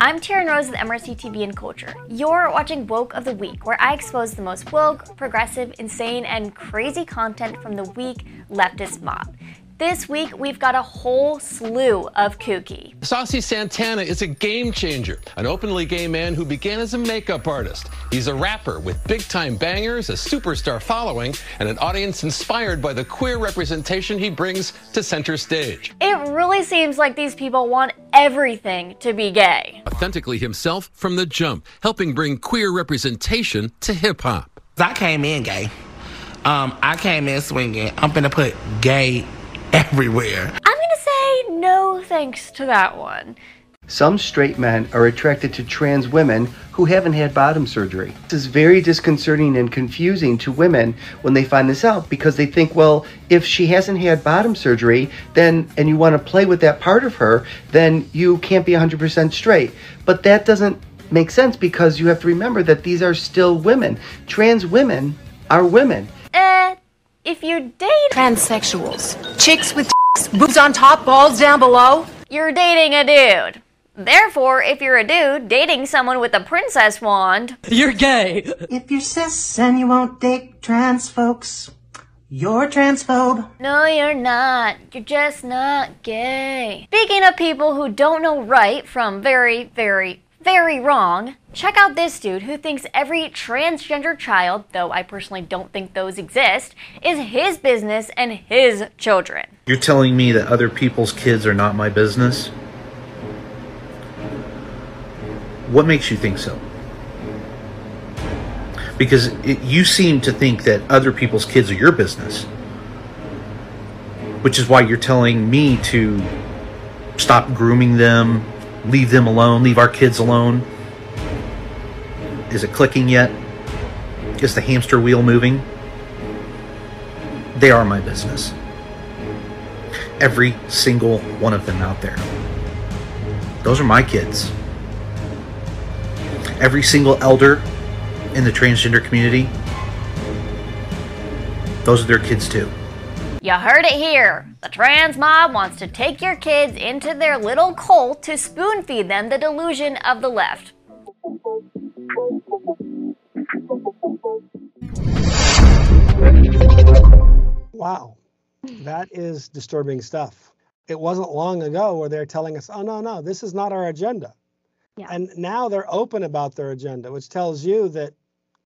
L: I'm Tierin Rose with MRC TV and Culture. You're watching Woke of the Week, where I expose the most woke, progressive, insane, and crazy content from the weak leftist mob. This week, we've got a whole slew of kooky.
N: Saucy Santana is a game changer, an openly gay man who began as a makeup artist. He's a rapper with big time bangers, a superstar following, and an audience inspired by the queer representation he brings to center stage.
L: It really seems like these people want everything to be gay.
N: Authentically himself from the jump, helping bring queer representation to hip hop.
O: I came in gay. Um, I came in swinging. I'm gonna put gay everywhere.
L: I'm gonna say no thanks to that one.
P: Some straight men are attracted to trans women who haven't had bottom surgery. This is very disconcerting and confusing to women when they find this out because they think, well, if she hasn't had bottom surgery, then and you want to play with that part of her, then you can't be 100% straight. But that doesn't make sense because you have to remember that these are still women. Trans women are women.
L: Eh, if you date
Q: transsexuals, chicks with boobs on top, balls down below,
L: you're dating a dude. Therefore, if you're a dude dating someone with a princess wand,
Q: you're gay.
R: If you're cis and you won't date trans folks, you're transphobe.
L: No, you're not. You're just not gay. Speaking of people who don't know right from very, very, very wrong. Check out this dude who thinks every transgender child, though I personally don't think those exist, is his business and his children.
S: You're telling me that other people's kids are not my business? What makes you think so? Because it, you seem to think that other people's kids are your business. Which is why you're telling me to stop grooming them, leave them alone, leave our kids alone? Is it clicking yet? Is the hamster wheel moving? They are my business. Every single one of them out there. Those are my kids. Every single elder in the transgender community, those are their kids too.
L: You heard it here. The trans mob wants to take your kids into their little cult to spoon feed them the delusion of the left.
B: Wow, that is disturbing stuff. It wasn't long ago where they're telling us, oh, no, no, this is not our agenda. Yeah. And now they're open about their agenda, which tells you that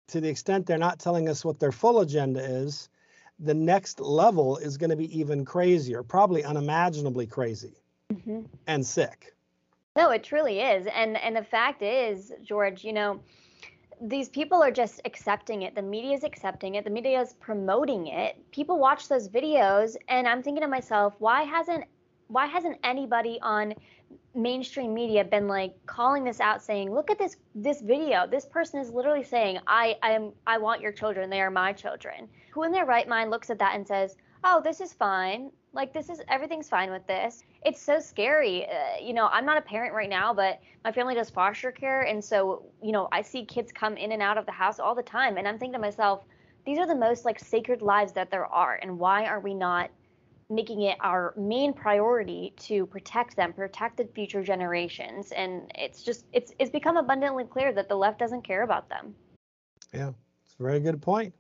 B: to the extent they're not telling us what their full agenda is, the next level is going to be even crazier, probably unimaginably crazy mm-hmm. and sick.
L: No, it truly is. And and the fact is, George, you know, these people are just accepting it. The media is accepting it. The media is promoting it. People watch those videos and I'm thinking to myself, why hasn't why hasn't anybody on mainstream media been like calling this out saying look at this this video this person is literally saying i i am i want your children they are my children who in their right mind looks at that and says oh this is fine like this is everything's fine with this it's so scary uh, you know i'm not a parent right now but my family does foster care and so you know i see kids come in and out of the house all the time and i'm thinking to myself these are the most like sacred lives that there are and why are we not making it our main priority to protect them, protect the future generations. And it's just it's it's become abundantly clear that the left doesn't care about them.
B: Yeah, it's a very good point.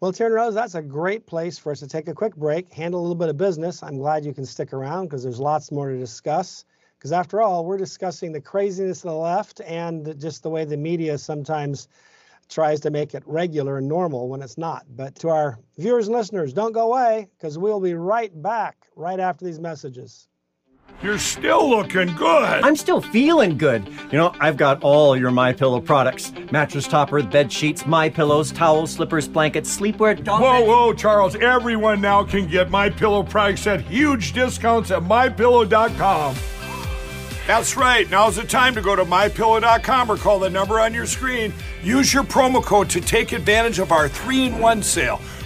B: Well, Tierin Rose, that's a great place for us to take a quick break, handle a little bit of business. I'm glad you can stick around because there's lots more to discuss. Because after all, we're discussing the craziness of the left and just the way the media sometimes tries to make it regular and normal when it's not. But to our viewers and listeners, don't go away because we'll be right back right after these messages.
D: You're still looking good.
E: I'm still feeling good. You know, I've got all your My Pillow products: mattress topper, bed sheets, My Pillows, towels, slippers, blankets, sleepwear. Dog
D: whoa, whoa, Charles! Everyone now can get My Pillow products at huge discounts at MyPillow.com. That's right. Now's the time to go to mypillow.com or call the number on your screen. Use your promo code to take advantage of our 3-in-1 sale.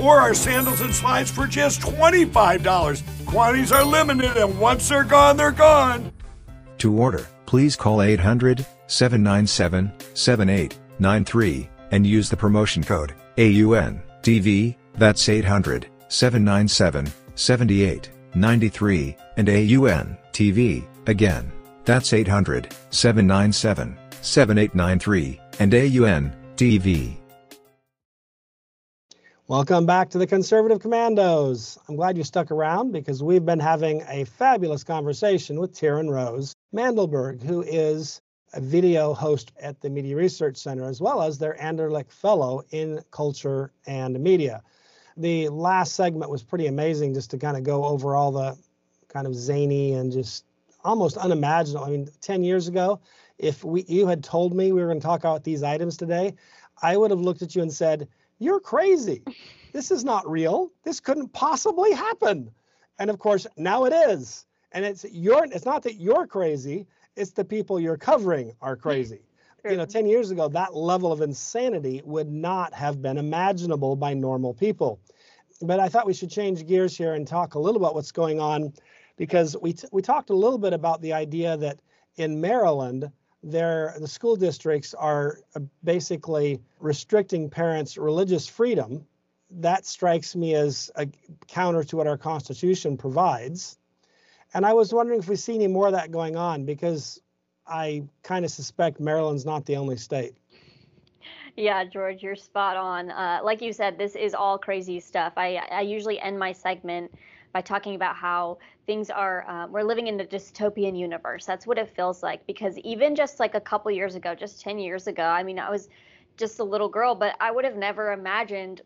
D: or our sandals and slides for just $25. Quantities are limited, and once they're gone, they're gone.
F: To order, please call 800 797 7893 and use the promotion code AUNTV, that's 800 797 7893, and AUNTV, again. That's 800 797 7893 and AUNTV.
B: Welcome back to the Conservative Commandos. I'm glad you stuck around because we've been having a fabulous conversation with Tierin Rose Mandelburg, who is a video host at the Media Research Center, as well as their Anderlik Fellow in Culture and Media. The last segment was pretty amazing just to kind of go over all the kind of zany and just almost unimaginable. I mean, 10 years ago, if we you had told me we were going to talk about these items today, I would have looked at you and said, "You're crazy. This is not real. This couldn't possibly happen." And of course, now it is. And it's your it's not that you're crazy, it's the people you're covering are crazy. You know, 10 years ago, that level of insanity would not have been imaginable by normal people. But I thought we should change gears here and talk a little about what's going on because we, t- we talked a little bit about the idea that in Maryland, the school districts are uh, basically restricting parents' religious freedom. That strikes me as a counter to what our Constitution provides. And I was wondering if we see any more of that going on because I kind of suspect Maryland's not the only state.
L: Yeah, George, you're spot on. Uh, like you said, this is all crazy stuff. I, I usually end my segment by talking about how things are uh, we're living in a dystopian universe. That's what it feels like because even just like a couple years ago just 10 years ago i mean i was just a little girl but i would have never imagined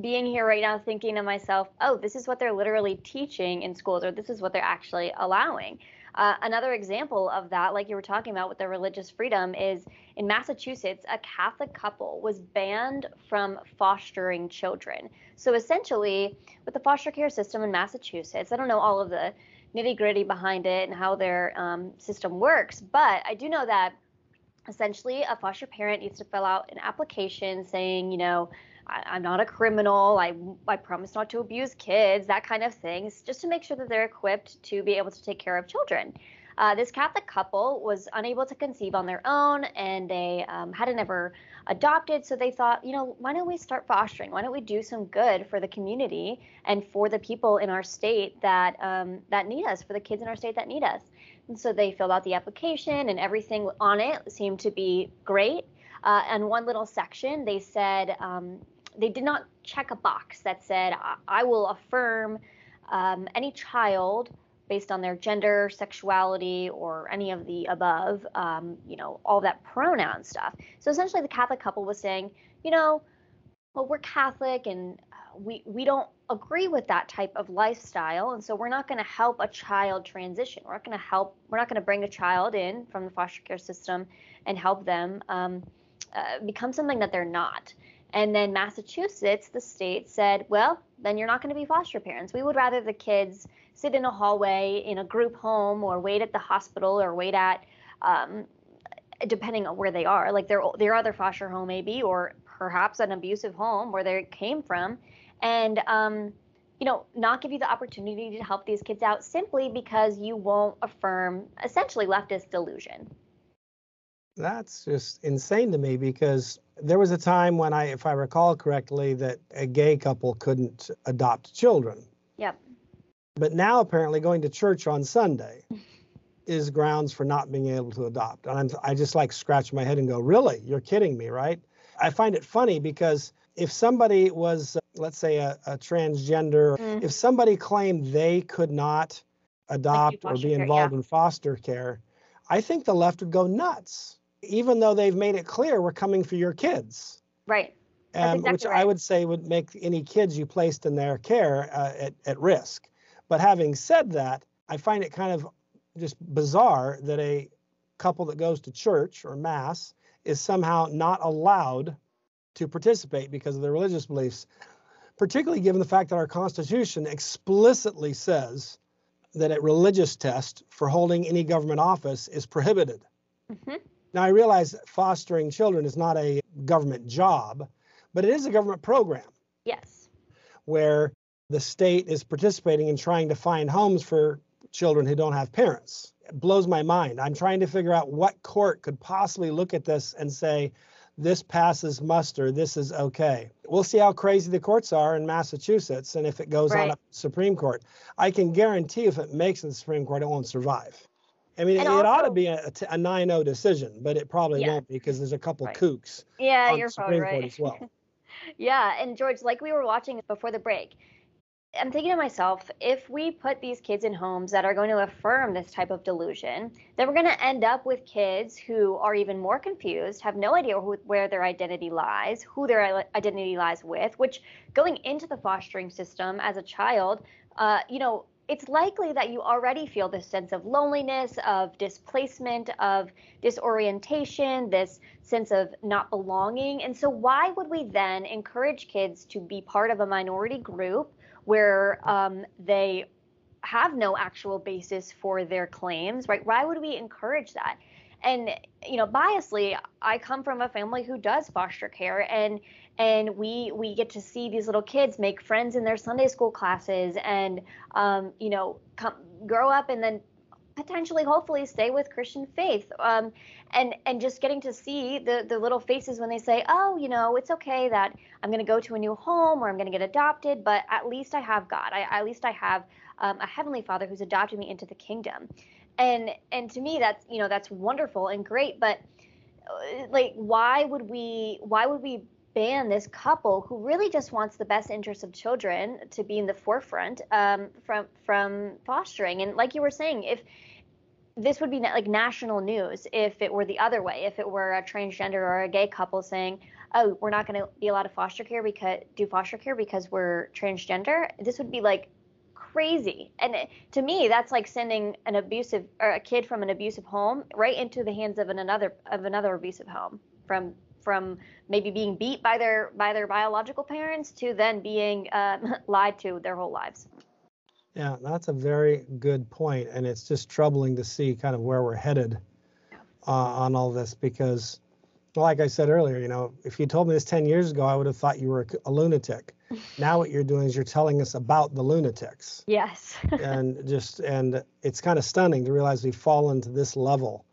L: being here right now thinking to myself oh this is what they're literally teaching in schools or this is what they're actually allowing uh, another example of that, like you were talking about with the religious freedom, is in Massachusetts, a Catholic couple was banned from fostering children. So essentially, with the foster care system in Massachusetts, I don't know all of the nitty gritty behind it and how their um, system works, but I do know that essentially a foster parent needs to fill out an application saying, you know, I, am not a criminal. I, I promise not to abuse kids, that kind of things, just to make sure that they're equipped to be able to take care of children. Uh, this Catholic couple was unable to conceive on their own and they um, hadn't ever adopted. So they thought, you know, why don't we start fostering? Why don't we do some good for the community and for the people in our state that um, that need us, for the kids in our state that need us? And so they filled out the application and everything on it seemed to be great. Uh, and one little section, they said, um, they did not check a box that said, I, will affirm um, any child based on their gender, sexuality, or any of the above, um, you know, all that pronoun stuff. So essentially, the Catholic couple was saying, you know, well, we're Catholic and uh, we, we don't agree with that type of lifestyle. And so we're not going to help a child transition. We're not going to help, we're not going to bring a child in from the foster care system and help them um, uh, become something that they're not. And then Massachusetts, the state said, well, then you're not going to be foster parents. We would rather the kids sit in a hallway in a group home or wait at the hospital or wait at, um, depending on where they are, like their their other foster home maybe, or perhaps an abusive home where they came from, and um, you know, not give you the opportunity to help these kids out simply because you won't affirm essentially leftist delusion.
B: That's just insane to me because there was a time when I, if I recall correctly, that a gay couple couldn't adopt children.
L: Yep.
B: But now apparently going to church on Sunday is grounds for not being able to adopt. And I'm, I just like scratch my head and go, really? You're kidding me, right? I find it funny because if somebody was, let's say, a, a transgender,
L: Mm.
B: if somebody claimed they could not adopt or
L: foster
B: be
L: care,
B: involved
L: yeah.
B: in foster care, I think the left would go nuts, even though they've made it clear we're coming for your kids.
L: Right.
B: Um,
L: exactly
B: which
L: right.
B: I would say would make any kids you placed in their care uh, at, at risk. But having said that, I find it kind of just bizarre that a couple that goes to church or mass is somehow not allowed to participate because of their religious beliefs, particularly given the fact that our Constitution explicitly says that a religious test for holding any government office is prohibited.
L: Mhm.
B: Now, I realize fostering children is not a government job, but it is a government program
L: Yes.
B: where the state is participating in trying to find homes for children who don't have parents. It blows my mind. I'm trying to figure out what court could possibly look at this and say, this passes muster, this is okay. We'll see how crazy the courts are in Massachusetts and if it goes on
L: Right.
B: up the Supreme Court. I can guarantee if it makes it to the Supreme Court, it won't survive. I mean,
L: And
B: it, it ought to be a, a 9 0 decision, but it probably
L: Yeah.
B: won't because there's a couple
L: Right.
B: kooks
L: Yeah,
B: on
L: you're
B: Supreme Court
L: right.
B: as well.
L: Yeah, and George, like we were watching before the break, I'm thinking to myself, if we put these kids in homes that are going to affirm this type of delusion, then we're going to end up with kids who are even more confused, have no idea who, where their identity lies, who their identity lies with, which going into the fostering system as a child, uh, you know, it's likely that you already feel this sense of loneliness, of displacement, of disorientation, this sense of not belonging. And so, why would we then encourage kids to be part of a minority group where um, they have no actual basis for their claims, right? Why would we encourage that? And you know, biasly, I come from a family who does foster care, and and we we get to see these little kids make friends in their Sunday school classes, and um, you know, come grow up and then potentially hopefully stay with christian faith. Um, and and just getting to see the the little faces when they say oh you know it's okay that i'm going to go to a new home or i'm going to get adopted but at least i have god. I, at least i have um, a heavenly father who's adopted me into the kingdom. And and to me that's you know that's wonderful and great but uh, like why would we why would we ban this couple who really just wants the best interest of children to be in the forefront um, from from fostering. And like you were saying if this would be like national news if it were the other way if it were a transgender or a gay couple saying oh we're not going to be allowed to foster care because do foster care because we're transgender this would be like crazy. And it- to me that's like sending an abusive or a kid from an abusive home right into the hands of an another of another abusive home from from maybe being beat by their by their biological parents to then being um, lied to their whole lives
B: Yeah, that's a very good point, and it's just troubling to see kind of where we're headed uh, on all this because, like I said earlier, you know, if you told me this 10 years ago, I would have thought you were a, a lunatic. now what you're doing is you're telling us about the lunatics,
L: yes
B: and just and it's kind of stunning to realize we've fallen to this level.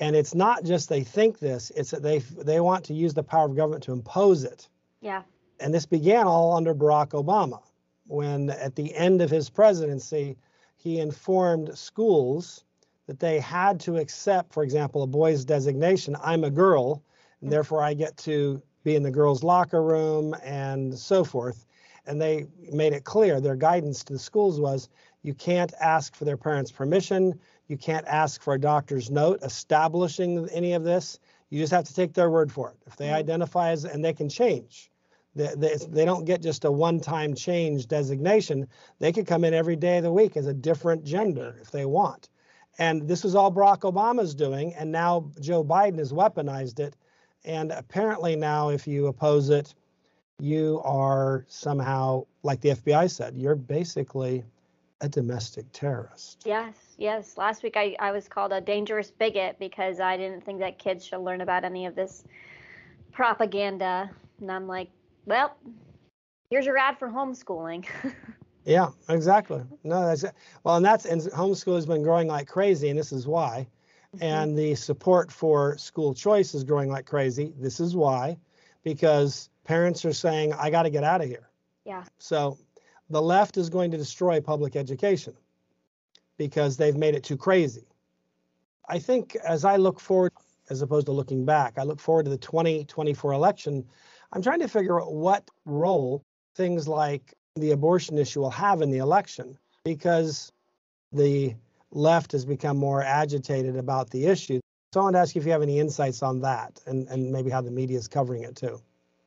B: And it's not just they think this; it's that they they want to use the power of government to impose it.
L: Yeah.
B: And this began all under Barack Obama, when at the end of his presidency, he informed schools that they had to accept, for example, a boy's designation I'm a girl, and mm. therefore I get to be in the girls' locker room and so forth. And they made it clear their guidance to the schools was you can't ask for their parents' permission, you can't ask for a doctor's note establishing any of this. You just have to take their word for it. If they mm-hmm. identify as, and they can change. They, they, they don't get just a one-time change designation. They could come in every day of the week as a different gender if they want. And this was all Barack Obama's doing, and now Joe Biden has weaponized it. And apparently now, if you oppose it, you are somehow, like the FBI said, you're basically a domestic terrorist.
L: Yes, yes. Last week I, I was called a dangerous bigot because I didn't think that kids should learn about any of this propaganda. And I'm like, well, here's your ad for homeschooling.
B: Yeah, exactly. No, that's well, and that's and homeschool has been growing like crazy, and this is why. Mm-hmm. And the support for school choice is growing like crazy. This is why, because parents are saying, I got to get out of here.
L: Yeah.
B: So the left is going to destroy public education because they've made it too crazy. I think as I look forward, as opposed to looking back, I look forward to the 2024 election. I'm trying to figure out what role things like the abortion issue will have in the election because the left has become more agitated about the issue. So I want to ask you if you have any insights on that and, and maybe how the media is covering it too.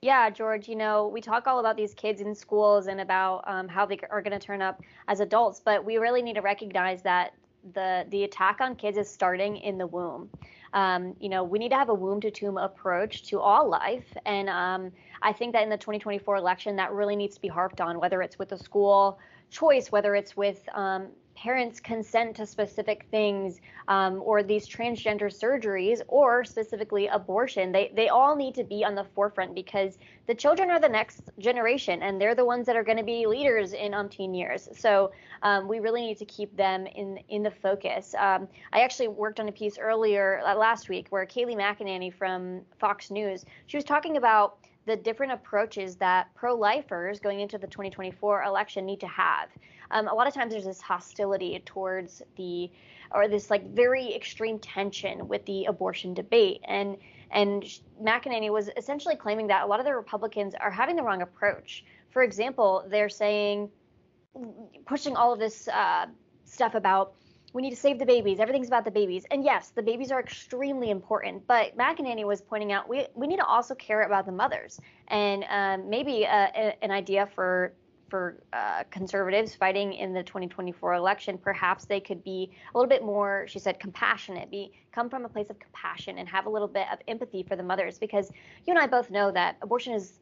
L: Yeah, George, you know, we talk all about these kids in schools and about um, how they are going to turn up as adults, but we really need to recognize that the the attack on kids is starting in the womb. Um, you know, we need to have a womb to tomb approach to all life, and um, I think that in the 2024 election, that really needs to be harped on, whether it's with the school choice, whether it's with um, parents consent to specific things um, or these transgender surgeries or specifically abortion. They, they all need to be on the forefront because the children are the next generation and they're the ones that are going to be leaders in umpteen years. So um, we really need to keep them in in the focus. Um, i actually worked on a piece earlier uh, last week where Kayleigh McEnany from fox news she was talking about the different approaches that pro-lifers going into the 2024 election need to have um, a lot of times there's this hostility towards the or this like very extreme tension with the abortion debate and and McEnany was essentially claiming that a lot of the Republicans are having the wrong approach. For example, they're saying pushing all of this uh, stuff about we need to save the babies. Everything's about the babies. And yes, the babies are extremely important. But McEnany was pointing out we, we need to also care about the mothers. And um, maybe uh, a, an idea for for uh, conservatives fighting in the 2024 election, perhaps they could be a little bit more, she said, compassionate, be come from a place of compassion and have a little bit of empathy for the mothers, because you and I both know that abortion is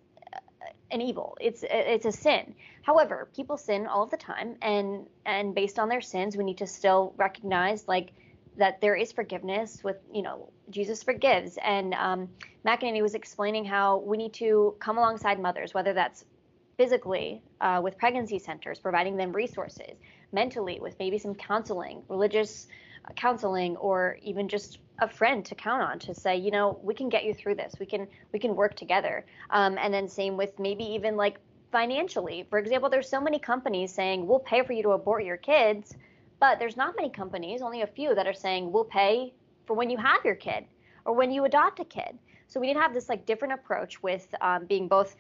L: an evil. It's it's a sin. However, people sin all of the time, and and based on their sins, we need to still recognize like that there is forgiveness with you know Jesus forgives. And um, McEnany was explaining how we need to come alongside mothers, whether that's physically uh, with pregnancy centers, providing them resources, mentally with maybe some counseling, religious counseling, or even just a friend to count on to say, you know, we can get you through this. We can we can work together. Um, and then same with maybe even like financially. For example, there's so many companies saying we'll pay for you to abort your kids, but there's not many companies, only a few that are saying we'll pay for when you have your kid or when you adopt a kid. So we need to have this like different approach with um, being both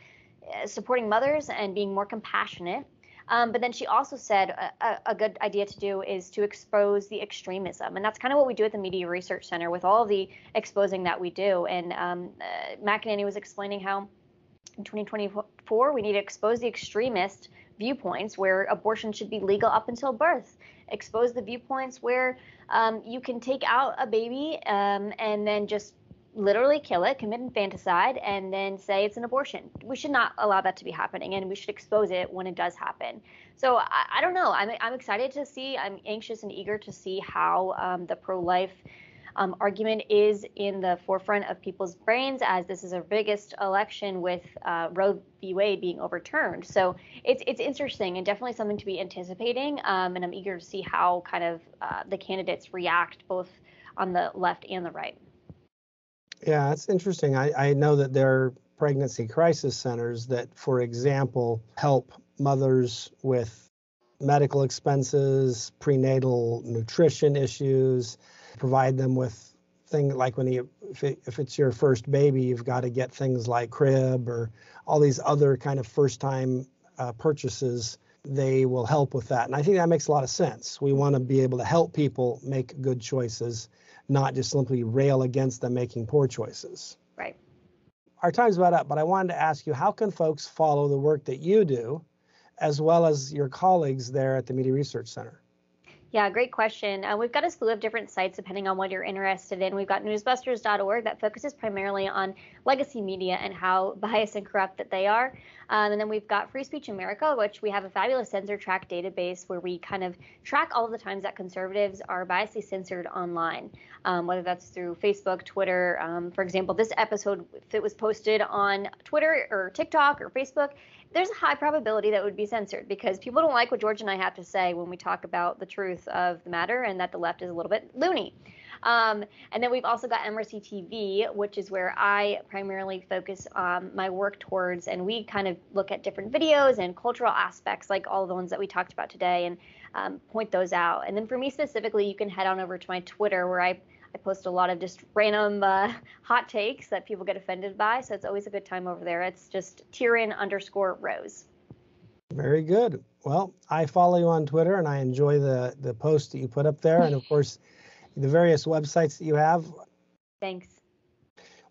L: uh, supporting mothers and being more compassionate. Um, but then she also said a, a, good idea to do is to expose the extremism. And that's kind of what we do at the Media Research Center with all the exposing that we do. And um, uh, McEnany was explaining how in 2024 we need to expose the extremist viewpoints where abortion should be legal up until birth. Expose the viewpoints where um, you can take out a baby um, and then just literally kill it, commit infanticide, and then say it's an abortion. We should not allow that to be happening, and we should expose it when it does happen. So I, I don't know. I'm, I'm excited to see. I'm anxious and eager to see how um, the pro-life um, argument is in the forefront of people's brains as this is our biggest election with uh, Roe v. Wade being overturned. So it's it's interesting and definitely something to be anticipating. Um, and I'm eager to see how kind of uh, the candidates react both on the left and the right.
B: Yeah, it's interesting. I, I know that there are pregnancy crisis centers that, for example, help mothers with medical expenses, prenatal nutrition issues, provide them with things like when you if, it, if it's your first baby, you've got to get things like crib or all these other kind of first time uh, purchases. They will help with that, and I think that makes a lot of sense. We want to be able to help people make good choices not just simply rail against them making poor choices.
L: Right.
B: Our time's about up, but I wanted to ask you how can folks follow the work that you do as well as your colleagues there at the Media Research Center?
L: Yeah, great question. Uh, we've got a slew of different sites depending on what you're interested in. We've got newsbusters.org that focuses primarily on legacy media and how biased and corrupt that they are. Um, and then we've got Free Speech America, which we have a fabulous CensorTrack database where we kind of track all of the times that conservatives are biasly censored online, um, whether that's through Facebook, Twitter. Um, for example, this episode, if it was posted on Twitter or TikTok or Facebook, there's a high probability that would be censored because people don't like what George and I have to say when we talk about the truth of the matter and that the left is a little bit loony. Um, and then we've also got MRC TV, which is where I primarily focus um, my work towards, and we kind of look at different videos and cultural aspects, like all the ones that we talked about today, and um, point those out. And then for me specifically, you can head on over to my Twitter where I I post a lot of just random uh, hot takes that people get offended by. So it's always a good time over there. It's just Tierin underscore Rose.
B: Very good. Well, I follow you on Twitter and I enjoy the the posts that you put up there, and of course, the various websites that you have.
L: Thanks.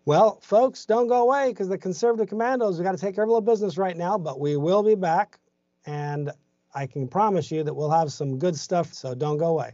B: Well, folks, don't go away because the conservative commandos, we got to take care of a little business right now, but we will be back. And I can promise you that we'll have some good stuff, so don't go away.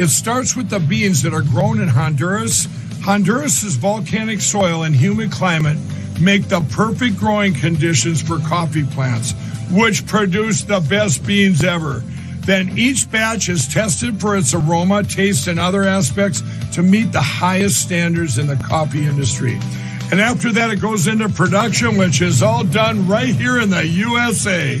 D: It starts with the beans that are grown in Honduras. Honduras's volcanic soil and humid climate make the perfect growing conditions for coffee plants, which produce the best beans ever. Then each batch is tested for its aroma, taste, and other aspects to meet the highest standards in the coffee industry. And after that, it goes into production, which is all done right here in the USA.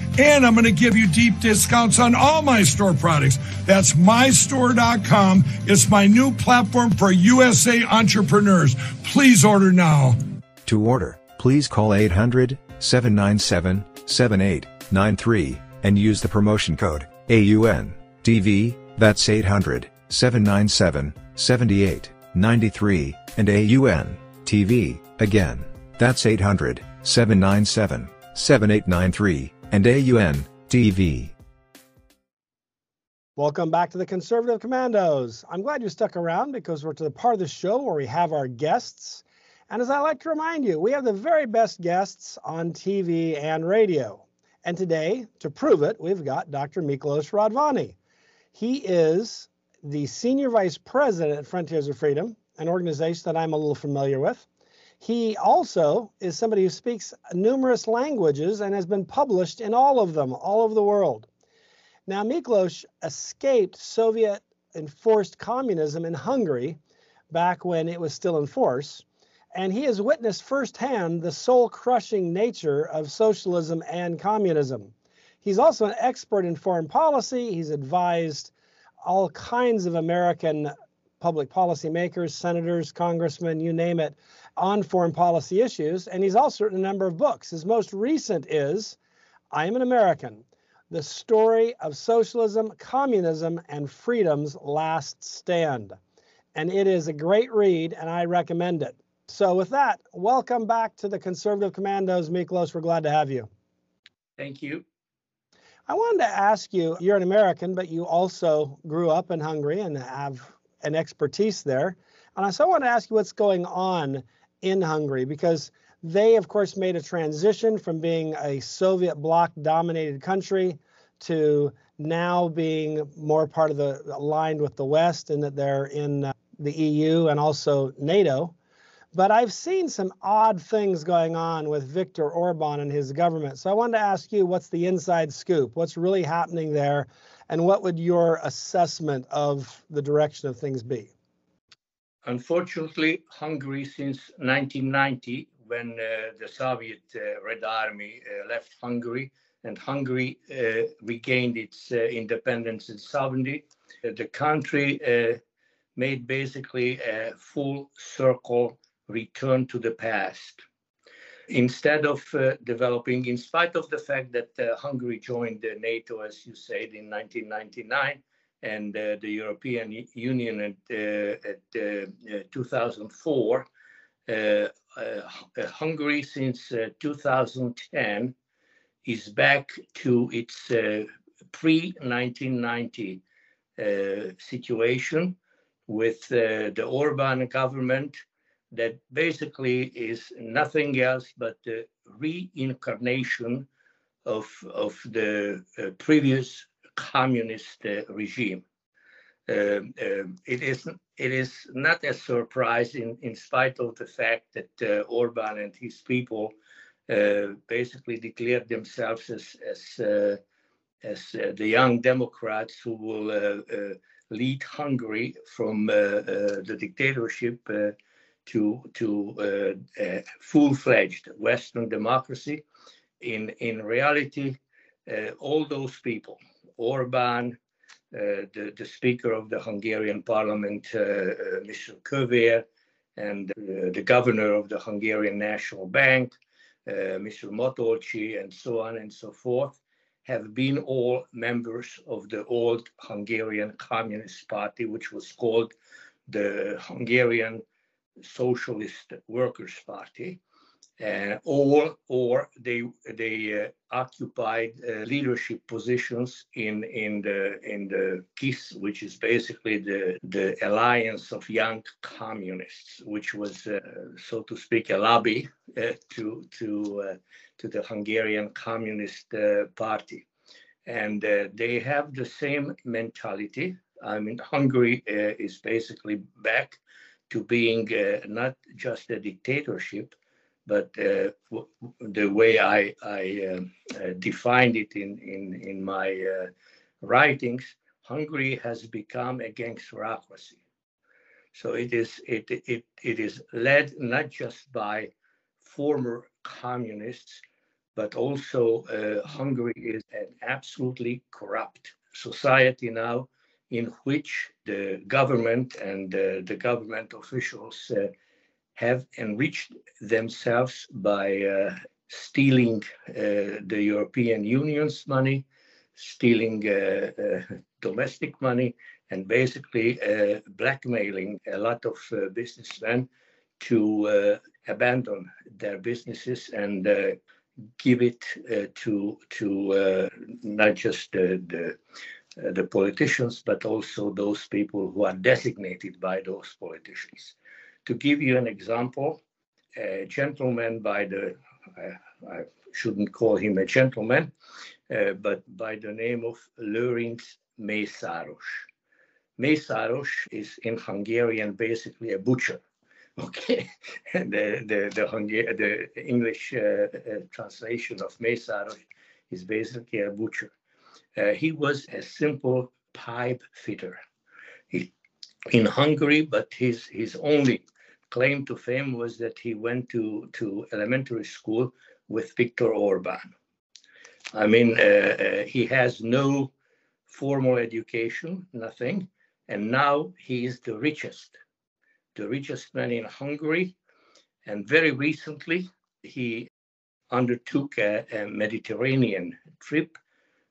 D: And I'm going to give you deep discounts on all my store products. That's mystore.com. It's my new platform for USA entrepreneurs. Please order now.
F: To order, please call 800 797 7893 and use the promotion code AUNTV. That's 800 797 7893 and AUNTV. Again, that's 800 797 7893 and AUN TV.
B: Welcome back to the Conservative Commandos. I'm glad you stuck around because we're to the part of the show where we have our guests. And as I like to remind you, we have the very best guests on TV and radio. And today, to prove it, we've got Dr. Miklos Radvanyi. He is the Senior Vice President at Frontiers of Freedom, an organization that I'm a little familiar with. He also is somebody who speaks numerous languages and has been published in all of them, all over the world. Now, Miklos escaped Soviet enforced communism in Hungary back when it was still in force, and he has witnessed firsthand the soul crushing nature of socialism and communism. He's also an expert in foreign policy. He's advised all kinds of American public policy makers, senators, congressmen, you name it, on foreign policy issues, and he's also written a number of books. His most recent is I Am an American The Story of Socialism, Communism, and Freedom's Last Stand. And it is a great read, and I recommend it. So, with that, welcome back to the Conservative Commandos. Miklos, we're glad to have you.
T: Thank you.
B: I wanted to ask you you're an American, but you also grew up in Hungary and have an expertise there. And I so want to ask you what's going on in Hungary because they, of course, made a transition from being a Soviet bloc dominated country to now being more part of the aligned with the West and that they're in uh, the EU and also NATO. But I've seen some odd things going on with Viktor Orban and his government. So I wanted to ask you what's the inside scoop? What's really happening there? And what would your assessment of the direction of things be?
T: Unfortunately, Hungary since 1990, when uh, the Soviet uh, Red Army uh, left Hungary and Hungary uh, regained its uh, independence in 70. the country made basically a full circle return to the past. Instead of uh, developing, in spite of the fact that uh, Hungary joined NATO, as you said, in 1999, and uh, the European Union at, uh, at uh, uh, 2004, Hungary since 2010 is back to its pre 1990 situation with uh, the Orban government that basically is nothing else but the reincarnation of, of the uh, previous communist uh, regime. Um, um, it is it is not a surprise in, in spite of the fact that uh, Orban and his people uh, basically declared themselves as as uh, as uh, the young Democrats who will lead Hungary from uh, uh, the dictatorship uh, to to full-fledged Western democracy. In in reality, all those people, Orban, uh, the, the, Speaker of the Hungarian Parliament, uh, uh, Mr. Kövér, and the Governor of the Hungarian National Bank, Mr. Matolcsy, and so on and so forth, have been all members of the old Hungarian Communist Party, which was called the Hungarian Socialist Workers' Party. Uh, or or they they uh, occupied uh, leadership positions in in the in the KISZ, which is basically the the alliance of young communists, which was uh, so to speak a lobby uh, to to uh, to the Hungarian Communist Party, and they have the same mentality. I mean, Hungary is basically back to being not just a dictatorship but uh, the way I, I uh, uh, defined it in, in, in my writings, Hungary has become a gangsterocracy. So it is it, it it is led not just by former communists, but also uh, Hungary is an absolutely corrupt society now, in which the government and uh, the government officials uh, have enriched themselves by uh, stealing uh, the European Union's money, stealing uh, uh domestic money, and basically blackmailing a lot of businessmen to abandon their businesses and give it to to not just the the politicians, but also those people who are designated by those politicians. To give you an example, a gentleman by the, I, I shouldn't call him a gentleman, uh, but by the name of Lőrinc Mészáros. Mészáros is in Hungarian basically a butcher. Okay, the the the, Hungar- the English uh, uh, translation of Mészáros is basically a butcher. Uh, he was a simple pipe fitter. He in Hungary, but his his only claim to fame was that he went to to elementary school with Viktor Orban. I mean, uh, uh, he has no formal education, nothing, and now he is the richest, the richest man in Hungary. And very recently, he undertook a, a Mediterranean trip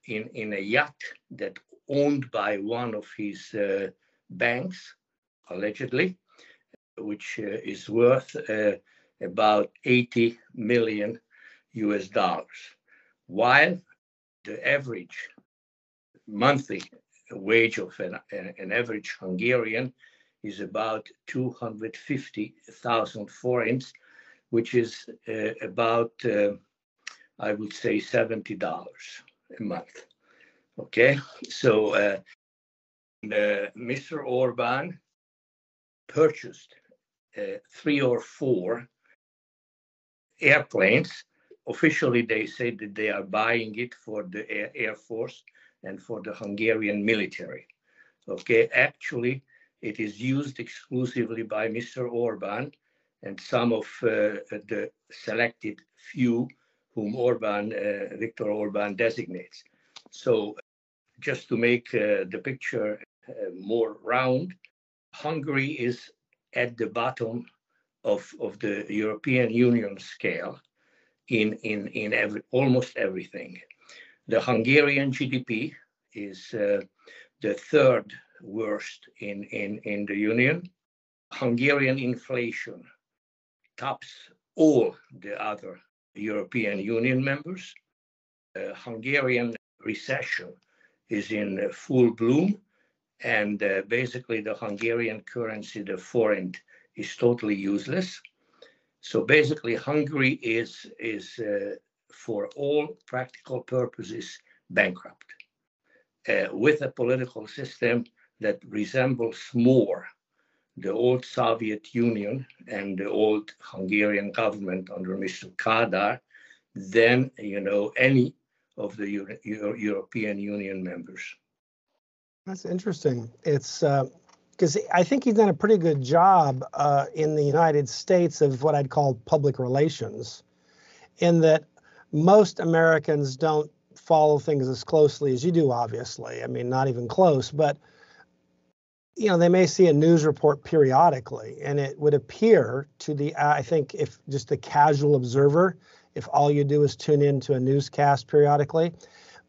T: in, in a yacht that owned by one of his uh, banks, allegedly, which uh, is worth uh, about 80 million US dollars, while the average monthly wage of an, an average Hungarian is about 250,000 forints, which is uh, about, uh, I would say, $70 a month. Okay, so uh, Mr. Orban purchased uh, three or four airplanes. Officially, they say that they are buying it for the Air, Air Force and for the Hungarian military. Okay, actually, it is used exclusively by Mr. Orban and some of uh, the selected few whom Orban, uh, Viktor Orban designates. So just to make uh, the picture uh, more round, Hungary is at the bottom of, of the European Union scale in, in, in every, almost everything. The Hungarian GDP is uh, the third worst in, in, in the Union. Hungarian inflation tops all the other European Union members. Uh, Hungarian recession is in full bloom, and uh, basically the Hungarian currency, the forint, is totally useless. So basically, Hungary is is uh, for all practical purposes bankrupt, uh, with a political system that resembles more the old Soviet Union and the old Hungarian government under Mr. Kádár than you know any of the Euro- Euro- European Union members.
B: That's interesting. It's because I think he's done a pretty good job uh, in the United States of what I'd call public relations, in that most Americans don't follow things as closely as you do, obviously. I mean, not even close, but you know, they may see a news report periodically, and it would appear to the, I think, if just a casual observer, if all you do is tune into a newscast periodically,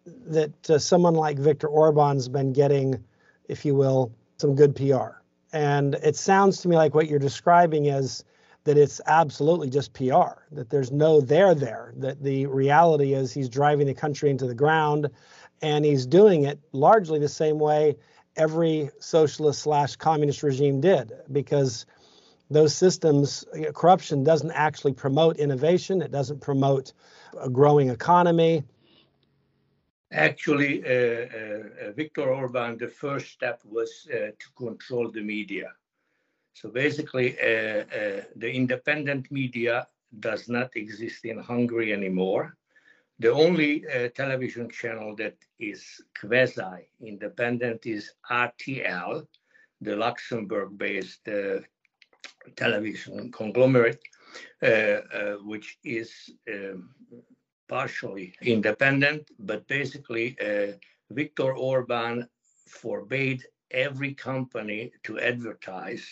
B: that uh, someone like Viktor Orban's been getting, if you will, some good PR. And it sounds to me like what you're describing is that it's absolutely just PR, that there's no there there, that the reality is he's driving the country into the ground and he's doing it largely the same way every socialist slash communist regime did, because those systems, know, corruption doesn't actually promote innovation, it doesn't promote a growing economy.
T: Actually, uh, uh, Viktor Orban, the first step was uh, to control the media. So basically, uh, uh, the independent media does not exist in Hungary anymore. The only uh, television channel that is quasi independent is RTL, the Luxembourg based television conglomerate, which is um, partially independent, but basically uh, Viktor Orban forbade every company to advertise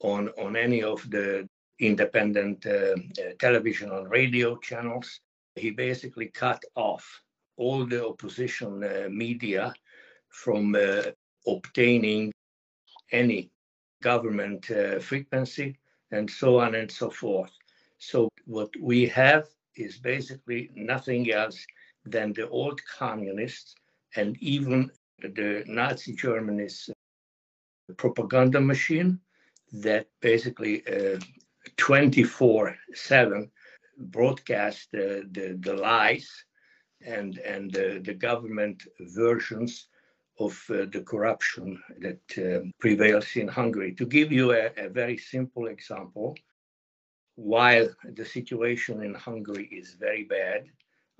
T: on, on any of the independent uh, uh, television and radio channels. He basically cut off all the opposition uh, media from uh, obtaining any government uh, frequency and so on and so forth. So what we have is basically nothing else than the old communists and even the Nazi Germany's propaganda machine that basically 24 uh, 7 broadcast uh, the, the lies and, and uh, the government versions of uh, the corruption that uh, prevails in Hungary. To give you a, a very simple example, while the situation in Hungary is very bad,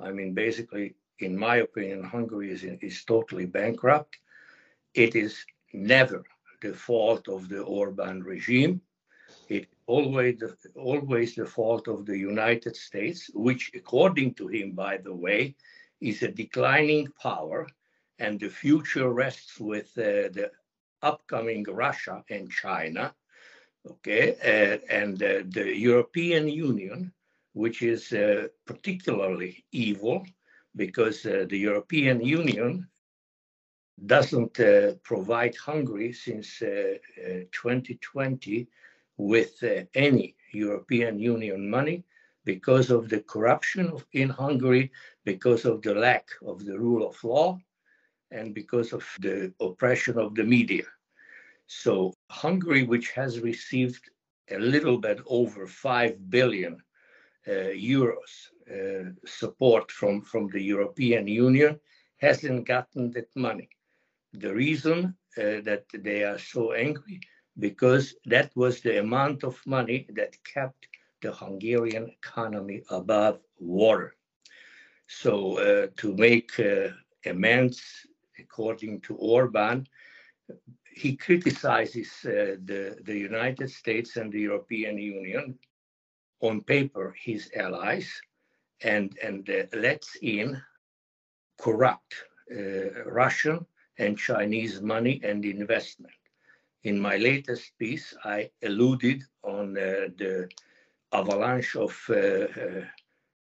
T: I mean, basically, in my opinion, Hungary is, is totally bankrupt. It is never the fault of the Orban regime. It always the, always the fault of the United States, which, according to him, by the way, is a declining power, and the future rests with uh, the upcoming Russia and China, okay, uh, and uh, the European Union, which is uh, particularly evil because uh, the European Union doesn't uh, provide Hungary since 2020 uh, with any European Union money because of the corruption in Hungary, because of the lack of the rule of law, and because of the oppression of the media. So Hungary, which has received a little bit over 5 billion uh, euros uh, support from, from the European Union, hasn't gotten that money. The reason uh, that they are so angry, because that was the amount of money that kept the Hungarian economy above water. So uh, to make uh, amends, according to Orban, he criticizes uh, the, the United States and the European Union, on paper, his allies, and, and uh, lets in corrupt uh, Russian and Chinese money and investment. In my latest piece, I alluded on uh, the avalanche of uh, uh,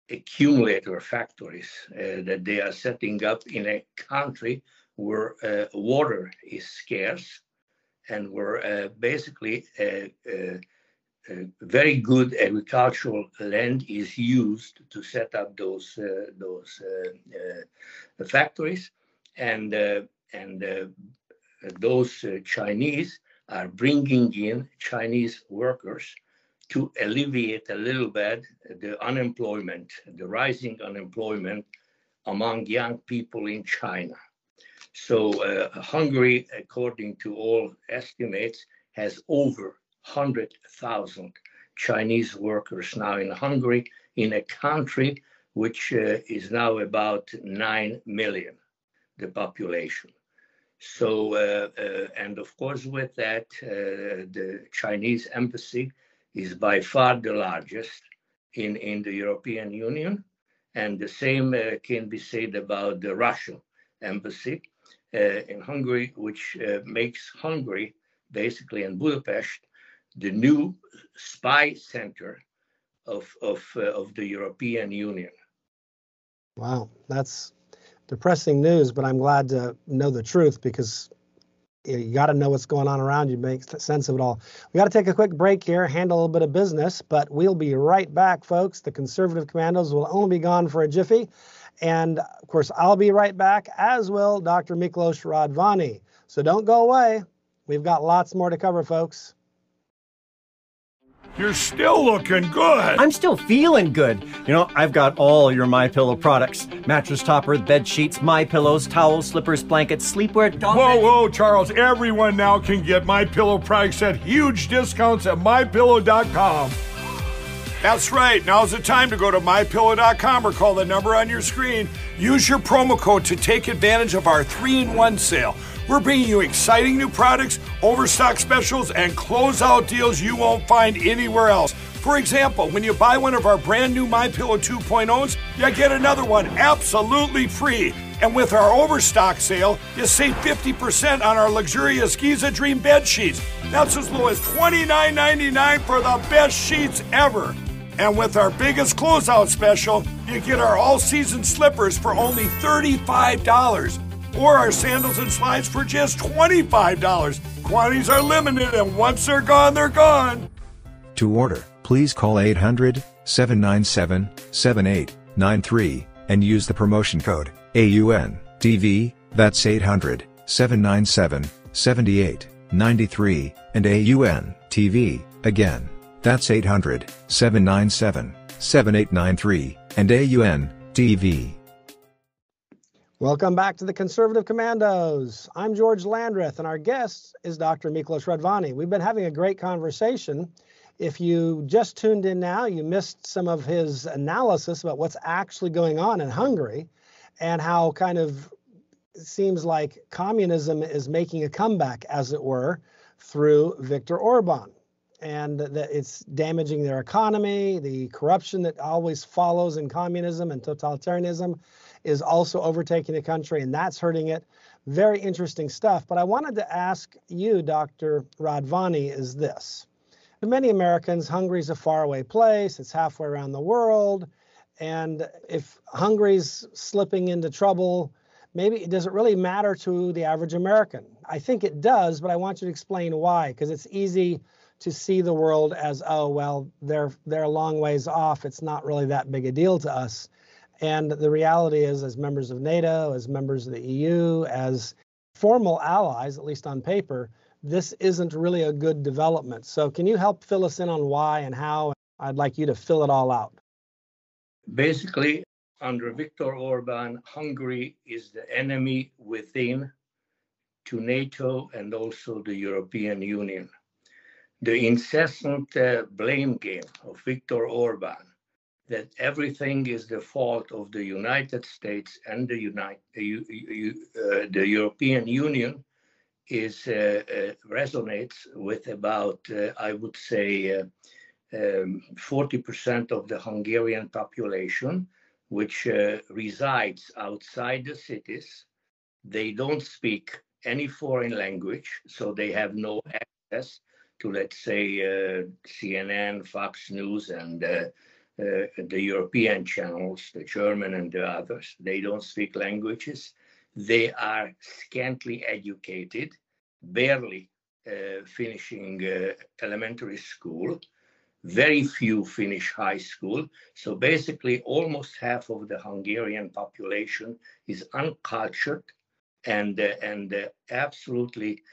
T: accumulator factories that they are setting up in a country where water is scarce and where uh, basically uh, uh, very good agricultural land is used to set up those uh, those uh, uh, factories, and and those Chinese are bringing in Chinese workers to alleviate a little bit the unemployment, the rising unemployment among young people in China. So uh, Hungary, according to all estimates, has over 100,000 Chinese workers now in Hungary, in a country which uh, is now about 9 million, the population. So, uh, uh, and of course, with that, uh, the Chinese embassy is by far the largest in, in the European Union. And the same uh, can be said about the Russian embassy Uh, in Hungary, which uh, makes Hungary basically in Budapest the new spy center of, of, uh, of the European Union.
B: Wow, that's depressing news, but I'm glad to know the truth because you got to know what's going on around you, make sense of it all. We got to take a quick break here, handle a little bit of business, but we'll be right back, folks. The conservative commandos will only be gone for a jiffy. And of course, I'll be right back, as will Dr. Miklos Radvanyi. So don't go away. We've got lots more to cover, folks.
D: You're still looking good.
E: I'm still feeling good. You know, I've got all your My Pillow products: mattress topper, bed sheets, My Pillows, towels, slippers, blankets, sleepwear.
D: Whoa, whoa, Charles! Everyone now can get My Pillow products at huge discounts at MyPillow.com. That's right. Now's the time to go to mypillow.com or call the number on your screen. Use your promo code to take advantage of our 3-in-1 sale. We're bringing you exciting new products, overstock specials, and closeout deals you won't find anywhere else. For example, when you buy one of our brand new My Pillow 2.0s, you get another one absolutely free. And with our overstock sale, you save 50% on our luxurious Giza Dream bed sheets. That's as low as $29.99 for the best sheets ever. And with our biggest closeout special, you get our all season slippers for only $35 or our sandals and slides for just $25. Quantities are limited, and once they're gone, they're gone.
F: To order, please call 800 797 7893 and use the promotion code AUNTV, that's 800 797 7893, and AUNTV, again. That's 800 797 7893 and AUNTV.
B: Welcome back to the Conservative Commandos. I'm George Landreth, and our guest is Dr. Miklos Radvanyi. We've been having a great conversation. If you just tuned in now, you missed some of his analysis about what's actually going on in Hungary and how kind of seems like communism is making a comeback, as it were, through Viktor Orban. And that it's damaging their economy, the corruption that always follows in communism and totalitarianism is also overtaking the country, and that's hurting it. Very interesting stuff. But I wanted to ask you, Dr. Radvanyi, is this. To many Americans, Hungary is a faraway place. It's halfway around the world. And if Hungary's slipping into trouble, maybe does it really matter to the average American? I think it does, but I want you to explain why, because it's easy to see the world as, oh, well, they're they're a long ways off. It's not really that big a deal to us. And the reality is, as members of NATO, as members of the EU, as formal allies, at least on paper, this isn't really a good development. So, can you help fill us in on why and how? I'd like you to fill it all out.
T: Basically, under Viktor Orban, Hungary is the enemy within to NATO and also the European Union. The incessant uh, blame game of Viktor Orban that everything is the fault of the United States and the United, uh, uh, the European Union is uh, uh, resonates with about, uh, I would say, um, 40% of the Hungarian population, which resides outside the cities. They don't speak any foreign language, so they have no access to, let's say, uh, CNN, Fox News, and uh, uh, the European channels, the German and the others. They don't speak languages. They are scantily educated, barely uh, finishing uh, elementary school. Very few finish high school. So basically, almost half of the Hungarian population is uncultured and uh, and absolutely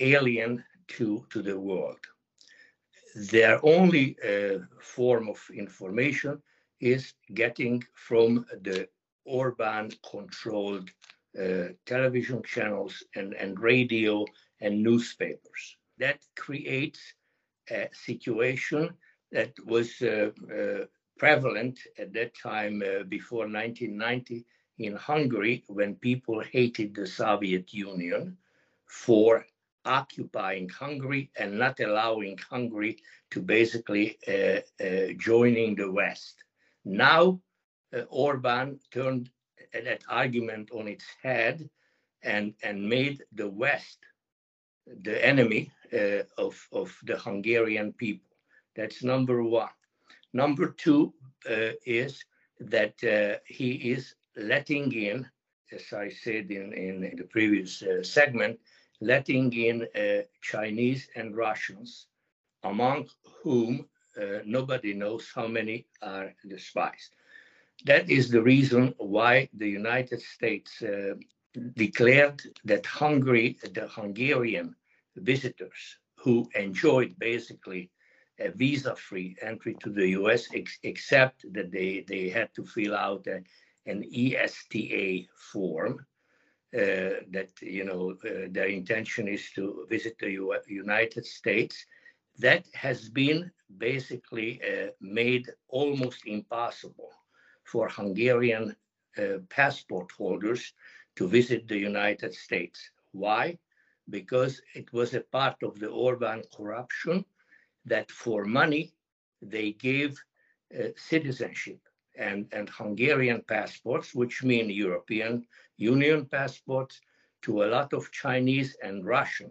T: alien to to the world. Their only uh, form of information is getting from the Orban-controlled uh, television channels and, and radio and newspapers. That creates a situation that was uh, uh, prevalent at that time uh, before 1990 in Hungary when people hated the Soviet Union for occupying Hungary and not allowing Hungary to basically uh, uh, joining the West. Now, uh, Orban turned that argument on its head and, and made the West the enemy uh, of, of the Hungarian people. That's number one. Number two uh, is that uh, he is letting in, as I said in, in the previous segment, letting in uh, Chinese and Russians, among whom uh, nobody knows how many are the spies. That is the reason why the United States uh, declared that Hungary, the Hungarian visitors who enjoyed basically a visa-free entry to the U.S., ex- except that they, they had to fill out a, an ESTA form, that you know uh, their intention is to visit the U- United States. That has been basically uh, made almost impossible for Hungarian uh, passport holders to visit the United States. Why? Because it was a part of the Orban corruption that for money they gave uh, citizenship and, and Hungarian passports, which mean European Union passports, to a lot of Chinese and Russian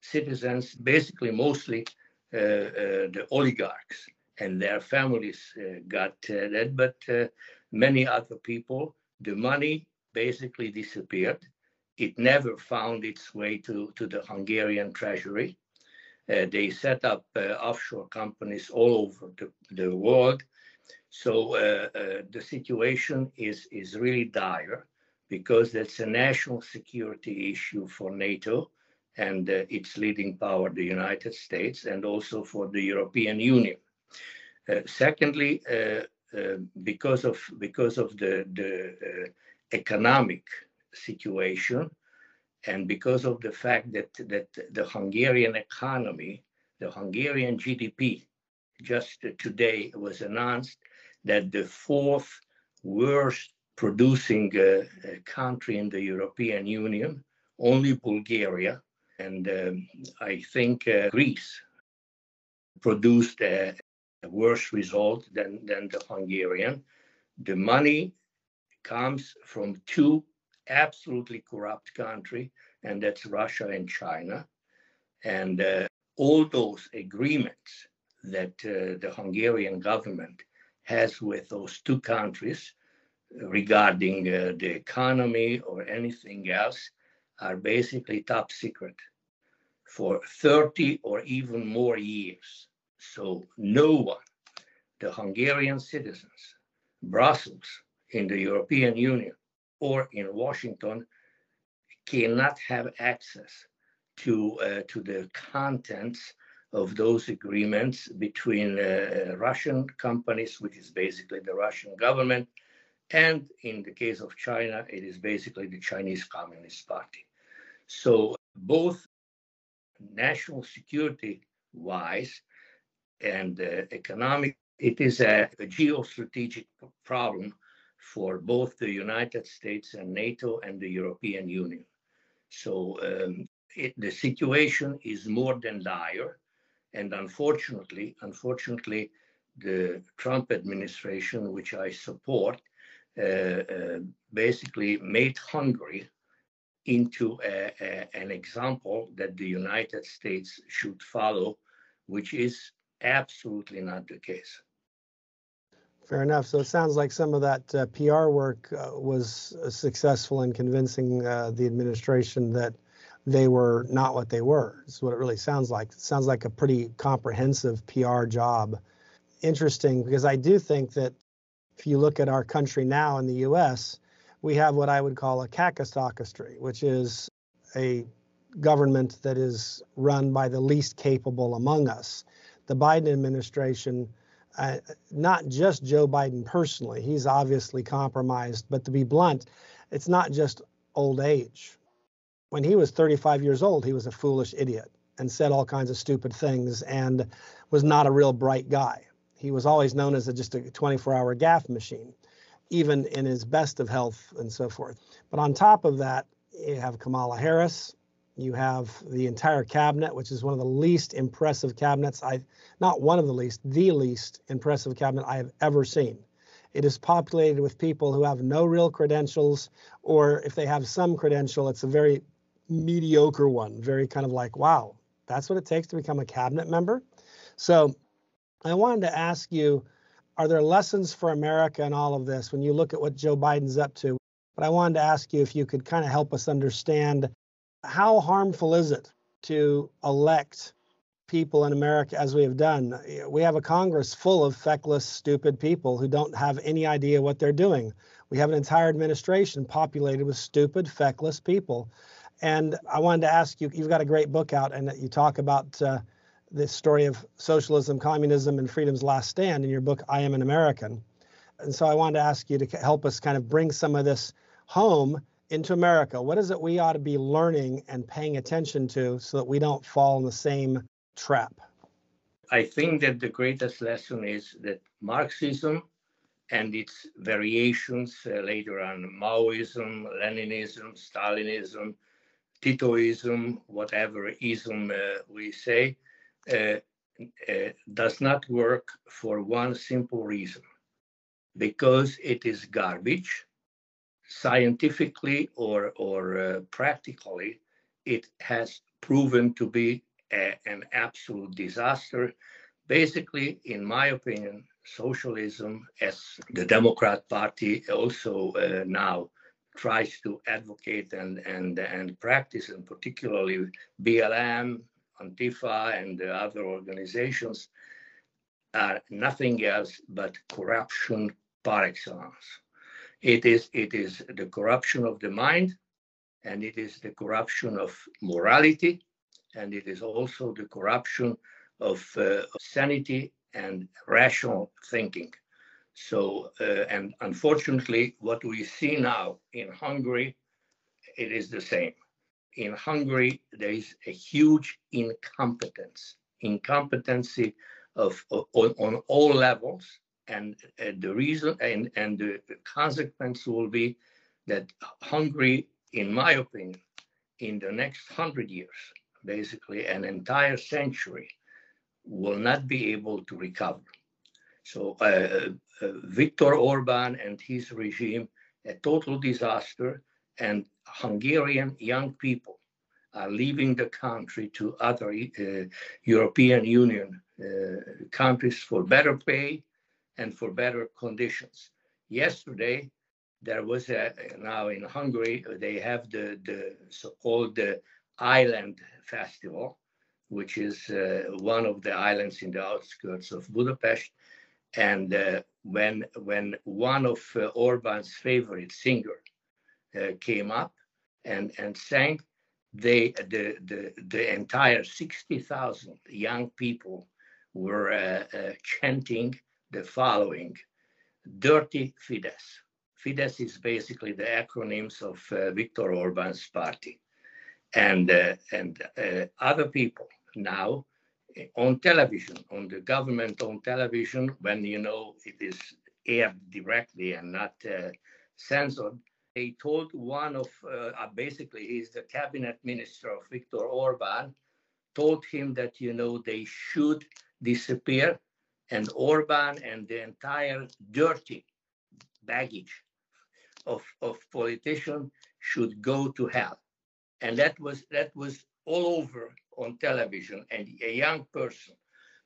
T: citizens, basically mostly uh, uh, the oligarchs and their families uh, got uh, that, but uh, many other people, the money basically disappeared. It never found its way to, to the Hungarian treasury. Uh, they set up offshore companies all over the, the world. So the situation is, is really dire because that's a national security issue for NATO and its leading power, the United States, and also for the European Union. Uh, secondly, uh, uh, because of because of the the economic situation, and because of the fact that that the Hungarian economy, the Hungarian GDP, just today was announced that the fourth worst producing uh, country in the European Union, only Bulgaria, and um, I think uh, Greece produced a, a worse result than, than the Hungarian. The money comes from two absolutely corrupt countries, and that's Russia and China. And uh, all those agreements that uh, the Hungarian government has with those two countries regarding uh, the economy or anything else are basically top secret for 30 or even more years. So no one, the Hungarian citizens, Brussels, in the European Union, or in Washington, cannot have access to uh, to the contents of those agreements between uh, Russian companies, which is basically the Russian government, and in the case of China, it is basically the Chinese Communist Party. So both national security wise and uh, economic. It is a, a geostrategic problem for both the United States and NATO and the European Union. So um, it, the situation is more than dire. And unfortunately, unfortunately, the Trump administration, which I support, basically made Hungary into a, a, an example that the United States should follow, which is absolutely not the case.
B: Fair enough. So it sounds like some of that uh, PR work uh, was uh, successful in convincing uh, the administration that they were not what they were. That's what it really sounds like. It sounds like a pretty comprehensive PR job. Interesting because I do think that if you look at our country now in the US, we have what I would call a kakistocracy, which is a government that is run by the least capable among us. The Biden administration, uh, not just Joe Biden personally, he's obviously compromised, but to be blunt, it's not just old age when he was 35 years old, he was a foolish idiot and said all kinds of stupid things and was not a real bright guy. He was always known as a, just a 24 hour gaffe machine, even in his best of health and so forth. But on top of that, you have Kamala Harris. You have the entire cabinet, which is one of the least impressive cabinets I, not one of the least, the least impressive cabinet I have ever seen. It is populated with people who have no real credentials, or if they have some credential, it's a very mediocre one, very kind of like, wow, that's what it takes to become a cabinet member. So I wanted to ask you, are there lessons for America in all of this when you look at what Joe Biden's up to? But I wanted to ask you if you could kind of help us understand how harmful is it to elect people in America as we have done? We have a Congress full of feckless, stupid people who don't have any idea what they're doing. We have an entire administration populated with stupid, feckless people. And I wanted to ask you, you've got a great book out, and you talk about uh, the story of socialism, communism, and freedom's last stand in your book, I Am an American. And so I wanted to ask you to help us kind of bring some of this home into America. What is it we ought to be learning and paying attention to so that we don't fall in the same trap?
T: I think that the greatest lesson is that Marxism and its variations uh, later on Maoism, Leninism, Stalinism, Titoism, whatever ism uh, we say, does not work for one simple reason because it is garbage. Scientifically or, or uh, practically, it has proven to be a, an absolute disaster. Basically, in my opinion, socialism, as the Democrat Party also uh, now tries to advocate and and and practice, and particularly BLM, Antifa, and the other organizations, are nothing else but corruption par excellence. It is it is the corruption of the mind, and it is the corruption of morality, and it is also the corruption of uh, sanity and rational thinking. So, uh, and unfortunately, what we see now in Hungary, it is the same. In Hungary, there is a huge incompetence, incompetency of, of on, on, all levels, and uh, the reason and, and the consequence will be that Hungary, in my opinion, in the next hundred years, basically an entire century, will not be able to recover. So uh, uh, Viktor Orban and his regime a total disaster, and Hungarian young people are leaving the country to other uh, European Union uh, countries for better pay and for better conditions. Yesterday, there was a, now in Hungary, they have the, the so-called the Island Festival, which is uh, one of the islands in the outskirts of Budapest. And uh, when when one of uh, Orban's favorite singer uh, came up and and sang, they the the the entire sixty thousand young people were uh, uh, chanting the following: "Dirty Fidesz." Fidesz is basically the acronyms of uh, Viktor Orban's party, and and other people now on television, on the government on television, when you know it is aired directly and not uh, censored, They told one of, uh, uh, basically, he's the cabinet minister of Viktor Orban, told him that, you know, they should disappear and Orban and the entire dirty baggage of, of politicians should go to hell. And that was that was all over on television and a young person.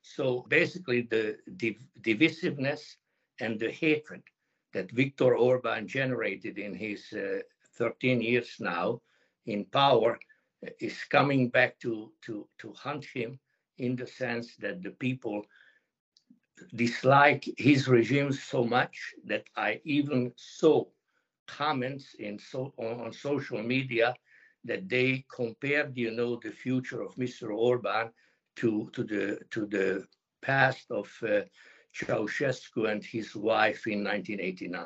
T: So basically the div- divisiveness and the hatred that Viktor Orban generated in his uh, 13 years now in power uh, is coming back to, to, to hunt him in the sense that the people dislike his regime so much that I even saw comments in so, on, on social media that they compared, you know, the future of Mr. Orban to, to, the, to the past of uh, Ceausescu and his wife in 1989.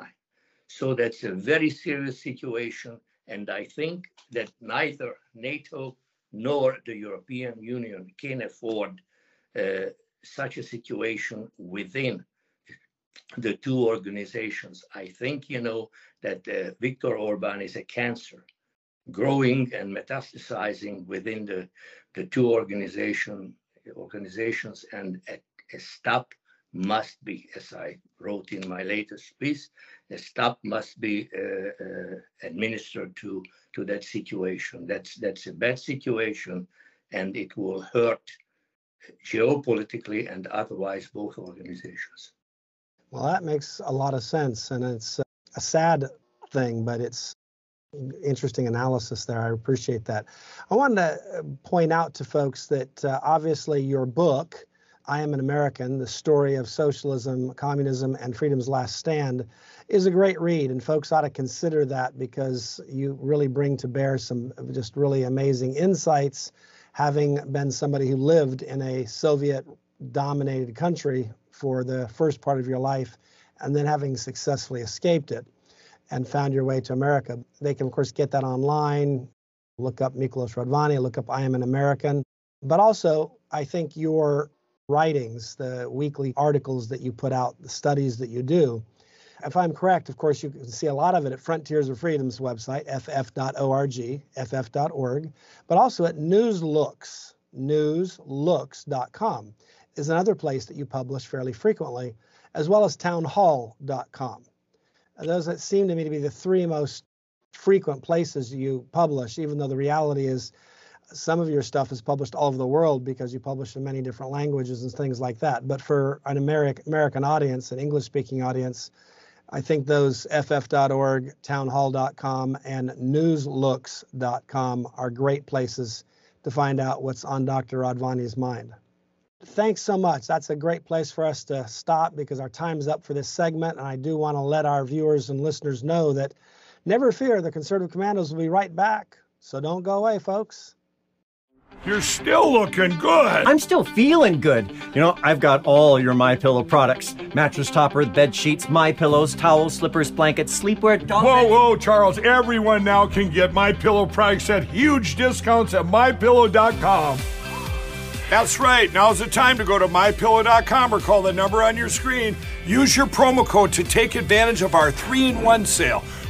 T: So that's a very serious situation. And I think that neither NATO nor the European Union can afford uh, such a situation within the two organizations. I think, you know, that uh, Viktor Orban is a cancer growing and metastasizing within the, the two organization, organizations and a, a stop must be, as I wrote in my latest piece, a stop must be uh, uh, administered to, to that situation. That's, that's a bad situation and it will hurt geopolitically and otherwise both organizations.
B: Well, that makes a lot of sense, and it's a sad thing, but it's interesting analysis there. I appreciate that. I wanted to uh, point out to folks that uh, obviously your book, I Am an American The Story of Socialism, Communism, and Freedom's Last Stand, is a great read, and folks ought to consider that because you really bring to bear some just really amazing insights, having been somebody who lived in a Soviet dominated country for the first part of your life and then having successfully escaped it and found your way to America. They can, of course, get that online. Look up Miklos Radvanyi, look up I Am an American. But also, I think your writings, the weekly articles that you put out, the studies that you do, if I'm correct, of course, you can see a lot of it at Frontiers of Freedom's website, ff.org, ff.org, but also at Newslooks, newslooks.com is another place that you publish fairly frequently, as well as townhall.com. Those that seem to me to be the three most frequent places you publish, even though the reality is some of your stuff is published all over the world because you publish in many different languages and things like that. But for an American American audience, an English speaking audience, I think those ff.org, townhall.com, and newslooks.com are great places to find out what's on Dr. Radvanyi's mind. Thanks so much. That's a great place for us to stop because our time's up for this segment. And I do want to let our viewers and listeners know that never fear, the conservative commandos will be right back. So don't go away, folks.
D: You're still looking good.
E: I'm still feeling good. You know, I've got all your My Pillow products: mattress topper, bed sheets, My Pillows, towels, slippers, blankets, sleepwear.
D: Dog whoa, whoa, Charles! Everyone now can get My Pillow products at huge discounts at MyPillow.com. That's right. Now's the time to go to mypillow.com or call the number on your screen. Use your promo code to take advantage of our 3 in 1 sale.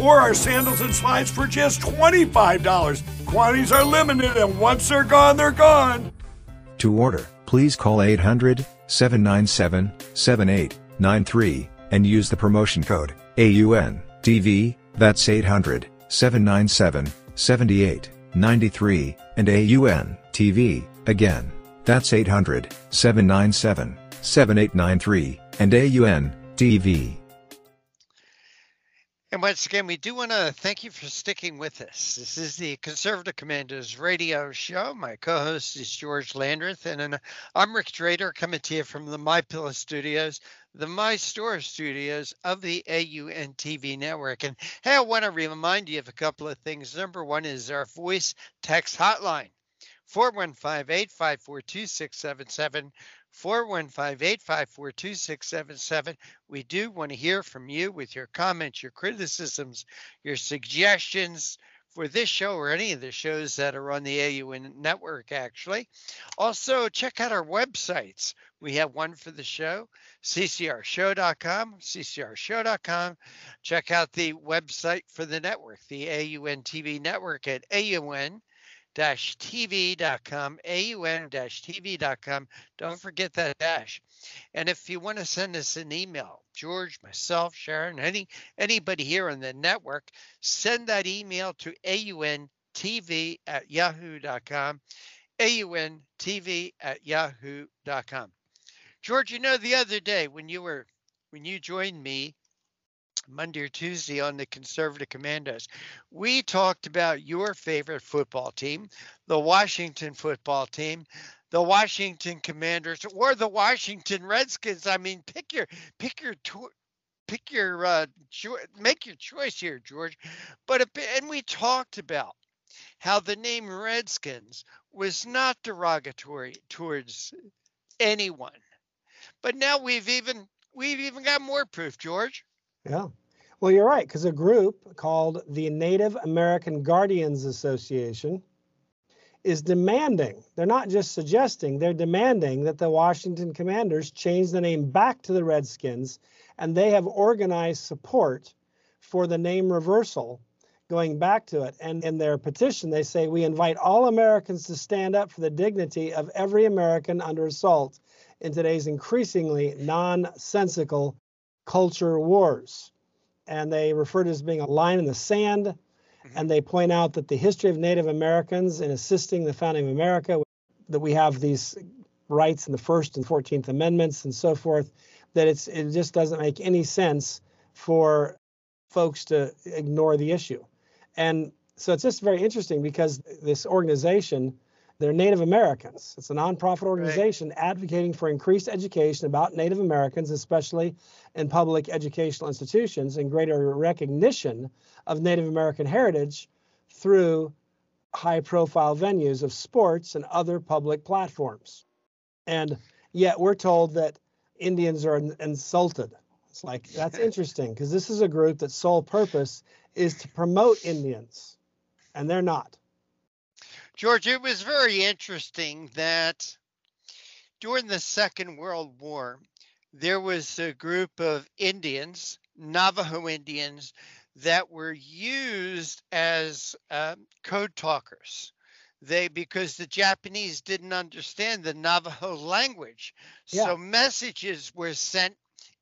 D: or our sandals and slides for just $25. Quantities are limited, and once they're gone, they're gone.
F: To order, please call 800 797 7893 and use the promotion code AUNTV, that's 800 797 7893, and AUNTV, again. That's 800 797 7893 and AUN TV.
A: And once again, we do want to thank you for sticking with us. This is the Conservative Commandos radio show. My co host is George Landreth, and I'm Rick Trader coming to you from the My Pillow Studios, the My Store studios of the AUN TV network. And hey, I want to remind you of a couple of things. Number one is our voice text hotline 415 854 2677. 415 854 2677. We do want to hear from you with your comments, your criticisms, your suggestions for this show or any of the shows that are on the AUN network, actually. Also, check out our websites. We have one for the show, ccrshow.com, ccrshow.com. Check out the website for the network, the AUN TV network at AUN tv.com. Don't forget that dash. And if you want to send us an email, George, myself, Sharon, any anybody here on the network, send that email to auntv at yahoo.com, auntv at yahoo.com. George, you know, the other day when you were when you joined me Monday or Tuesday on the Conservative Commandos, we talked about your favorite football team, the Washington football team, the Washington Commanders, or the Washington Redskins. I mean, pick your pick your pick your uh, cho- make your choice here, George. But and we talked about how the name Redskins was not derogatory towards anyone. But now we've even we've even got more proof, George.
B: Yeah. Well, you're right, because a group called the Native American Guardians Association is demanding, they're not just suggesting, they're demanding that the Washington Commanders change the name back to the Redskins, and they have organized support for the name reversal going back to it. And in their petition, they say, We invite all Americans to stand up for the dignity of every American under assault in today's increasingly nonsensical culture wars. And they refer to it as being a line in the sand. Mm-hmm. And they point out that the history of Native Americans in assisting the founding of America, that we have these rights in the First and 14th Amendments and so forth, that it's it just doesn't make any sense for folks to ignore the issue. And so it's just very interesting because this organization they're Native Americans. It's a nonprofit organization right. advocating for increased education about Native Americans, especially in public educational institutions, and greater recognition of Native American heritage through high profile venues of sports and other public platforms. And yet we're told that Indians are insulted. It's like, that's interesting because this is a group that sole purpose is to promote Indians, and they're not.
A: George, it was very interesting that during the Second World War, there was a group of Indians, Navajo Indians, that were used as uh, code talkers. They because the Japanese didn't understand the Navajo language, yeah. so messages were sent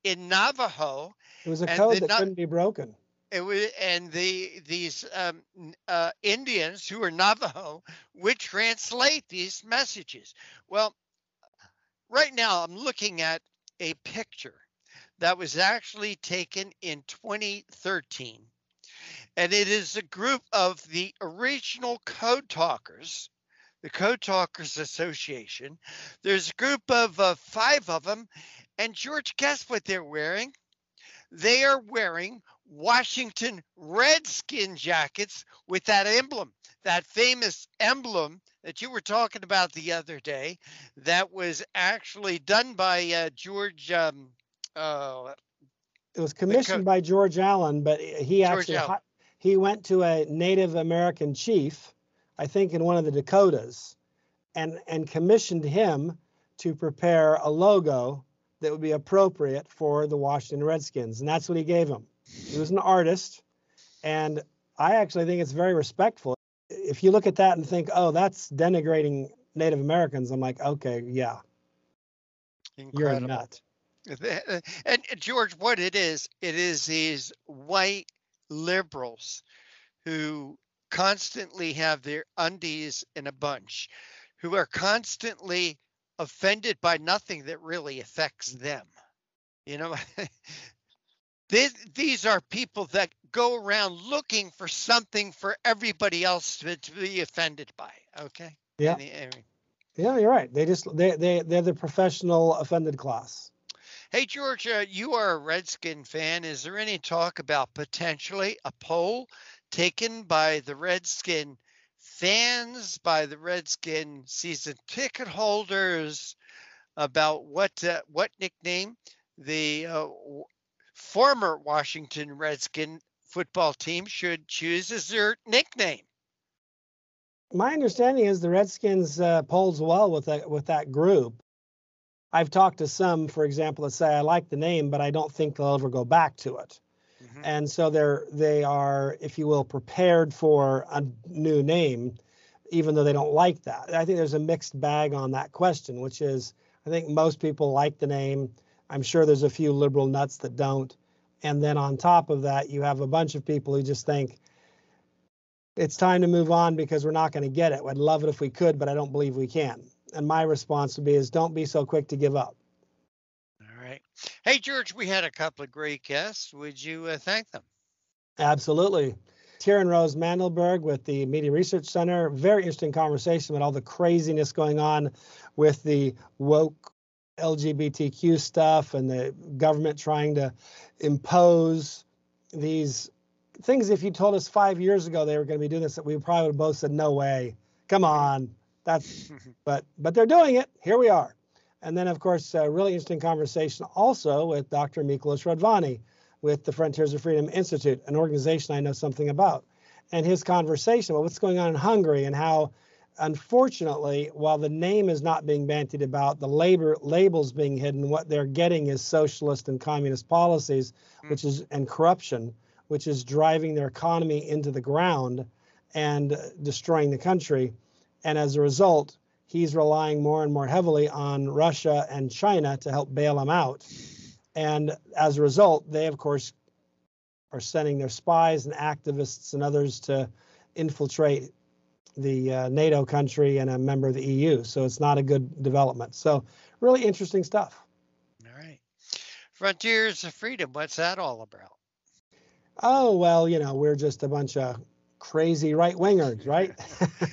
A: in Navajo.
B: It was a code that couldn't be broken
A: it was, and the these um, uh, Indians who are Navajo would translate these messages. Well, right now I'm looking at a picture that was actually taken in 2013, and it is a group of the original Code Talkers. The Code Talkers Association. There's a group of uh, five of them, and George, guess what they're wearing? They are wearing Washington Redskin jackets with that emblem, that famous emblem that you were talking about the other day, that was actually done by uh, George. Um, uh,
B: it was commissioned co- by George Allen, but he George actually Allen. he went to a Native American chief, I think in one of the Dakotas, and and commissioned him to prepare a logo that would be appropriate for the Washington Redskins, and that's what he gave him. He was an artist, and I actually think it's very respectful. If you look at that and think, "Oh, that's denigrating Native Americans," I'm like, "Okay, yeah, Incredible. you're a nut."
A: And George, what it is, it is these white liberals who constantly have their undies in a bunch, who are constantly offended by nothing that really affects them. You know, These, these are people that go around looking for something for everybody else to, to be offended by. Okay.
B: Yeah. yeah, you're right. They just they they they're the professional offended class.
A: Hey, Georgia, uh, you are a Redskin fan. Is there any talk about potentially a poll taken by the Redskin fans, by the Redskin season ticket holders about what uh, what nickname the uh, former Washington Redskin football team should choose as their nickname?
B: My understanding is the Redskins uh, polls well with that with that group. I've talked to some, for example, that say I like the name, but I don't think they'll ever go back to it. Mm-hmm. And so they're they are, if you will, prepared for a new name, even though they don't like that. I think there's a mixed bag on that question, which is I think most people like the name. I'm sure there's a few liberal nuts that don't. And then on top of that, you have a bunch of people who just think it's time to move on because we're not going to get it. I'd love it if we could, but I don't believe we can. And my response would be is don't be so quick to give up.
A: Hey, George, we had a couple of great guests. Would you uh, thank them?
B: Absolutely. Tierin Rose Mandelburg with the Media Research Center. Very interesting conversation with all the craziness going on with the woke LGBTQ stuff and the government trying to impose these things. If you told us five years ago they were going to be doing this, that we probably would have both said, "No way, come on." That's, but but they're doing it. Here we are. And then, of course, a really interesting conversation also with Dr. Miklos Radvanyi with the Frontiers of Freedom Institute, an organization I know something about. And his conversation about what's going on in Hungary and how unfortunately, while the name is not being bandied about, the labor labels being hidden, what they're getting is socialist and communist policies, mm. which is and corruption, which is driving their economy into the ground and destroying the country. And as a result, he's relying more and more heavily on Russia and China to help bail him out. And as a result, they of course are sending their spies and activists and others to infiltrate the uh, NATO country and a member of the EU. So it's not a good development. So really interesting stuff.
A: All right. Frontiers of Freedom, what's that all about?
B: Oh, well, you know, we're just a bunch of crazy right wingers, right?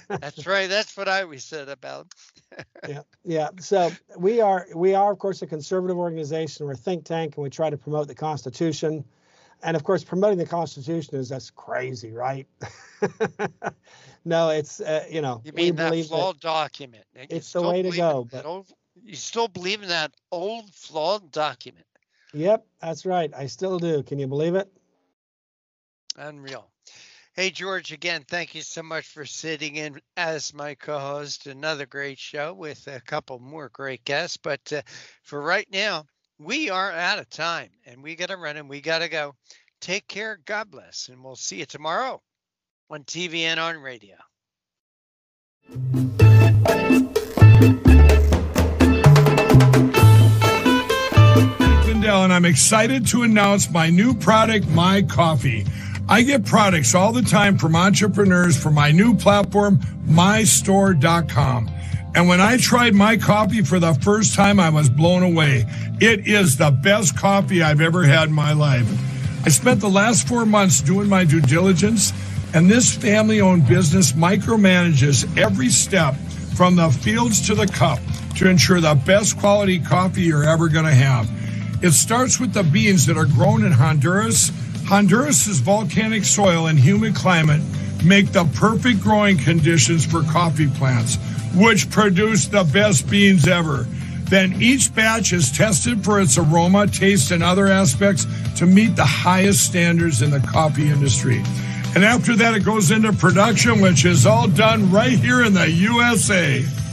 A: That's right. That's what I always said about.
B: yeah, yeah. So we are we are of course a conservative organization. We're a think tank, and we try to promote the Constitution. And of course, promoting the Constitution is that's crazy, right? no, it's uh, you know
A: you mean that flawed that document.
B: It's the way to go.
A: But old, you still believe in that old flawed document?
B: Yep, that's right. I still do. Can you believe it?
A: Unreal. Hey George, again, thank you so much for sitting in as my co-host. Another great show with a couple more great guests. But uh, for right now, we are out of time, and we got to run and we got to go. Take care. God bless, and we'll see you tomorrow on TV and on radio.
D: and I'm excited to announce my new product, My Coffee. I get products all the time from entrepreneurs for my new platform, mystore.com. And when I tried my coffee for the first time, I was blown away. It is the best coffee I've ever had in my life. I spent the last four months doing my due diligence and this family owned business micromanages every step from the fields to the cup to ensure the best quality coffee you're ever going to have. It starts with the beans that are grown in Honduras. Honduras's volcanic soil and humid climate make the perfect growing conditions for coffee plants, which produce the best beans ever. Then each batch is tested for its aroma, taste, and other aspects to meet the highest standards in the coffee industry. And after that, it goes into production, which is all done right here in the USA.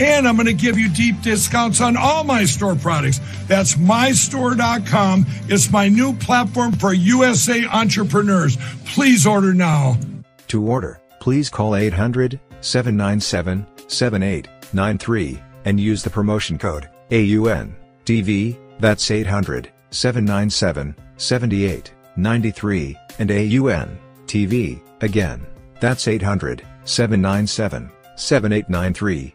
D: And I'm going to give you deep discounts on all my store products. That's mystore.com. It's my new platform for USA entrepreneurs. Please order now.
F: To order, please call 800 797 7893 and use the promotion code AUN TV. That's 800 797 7893 and AUN TV. Again, that's 800 797 7893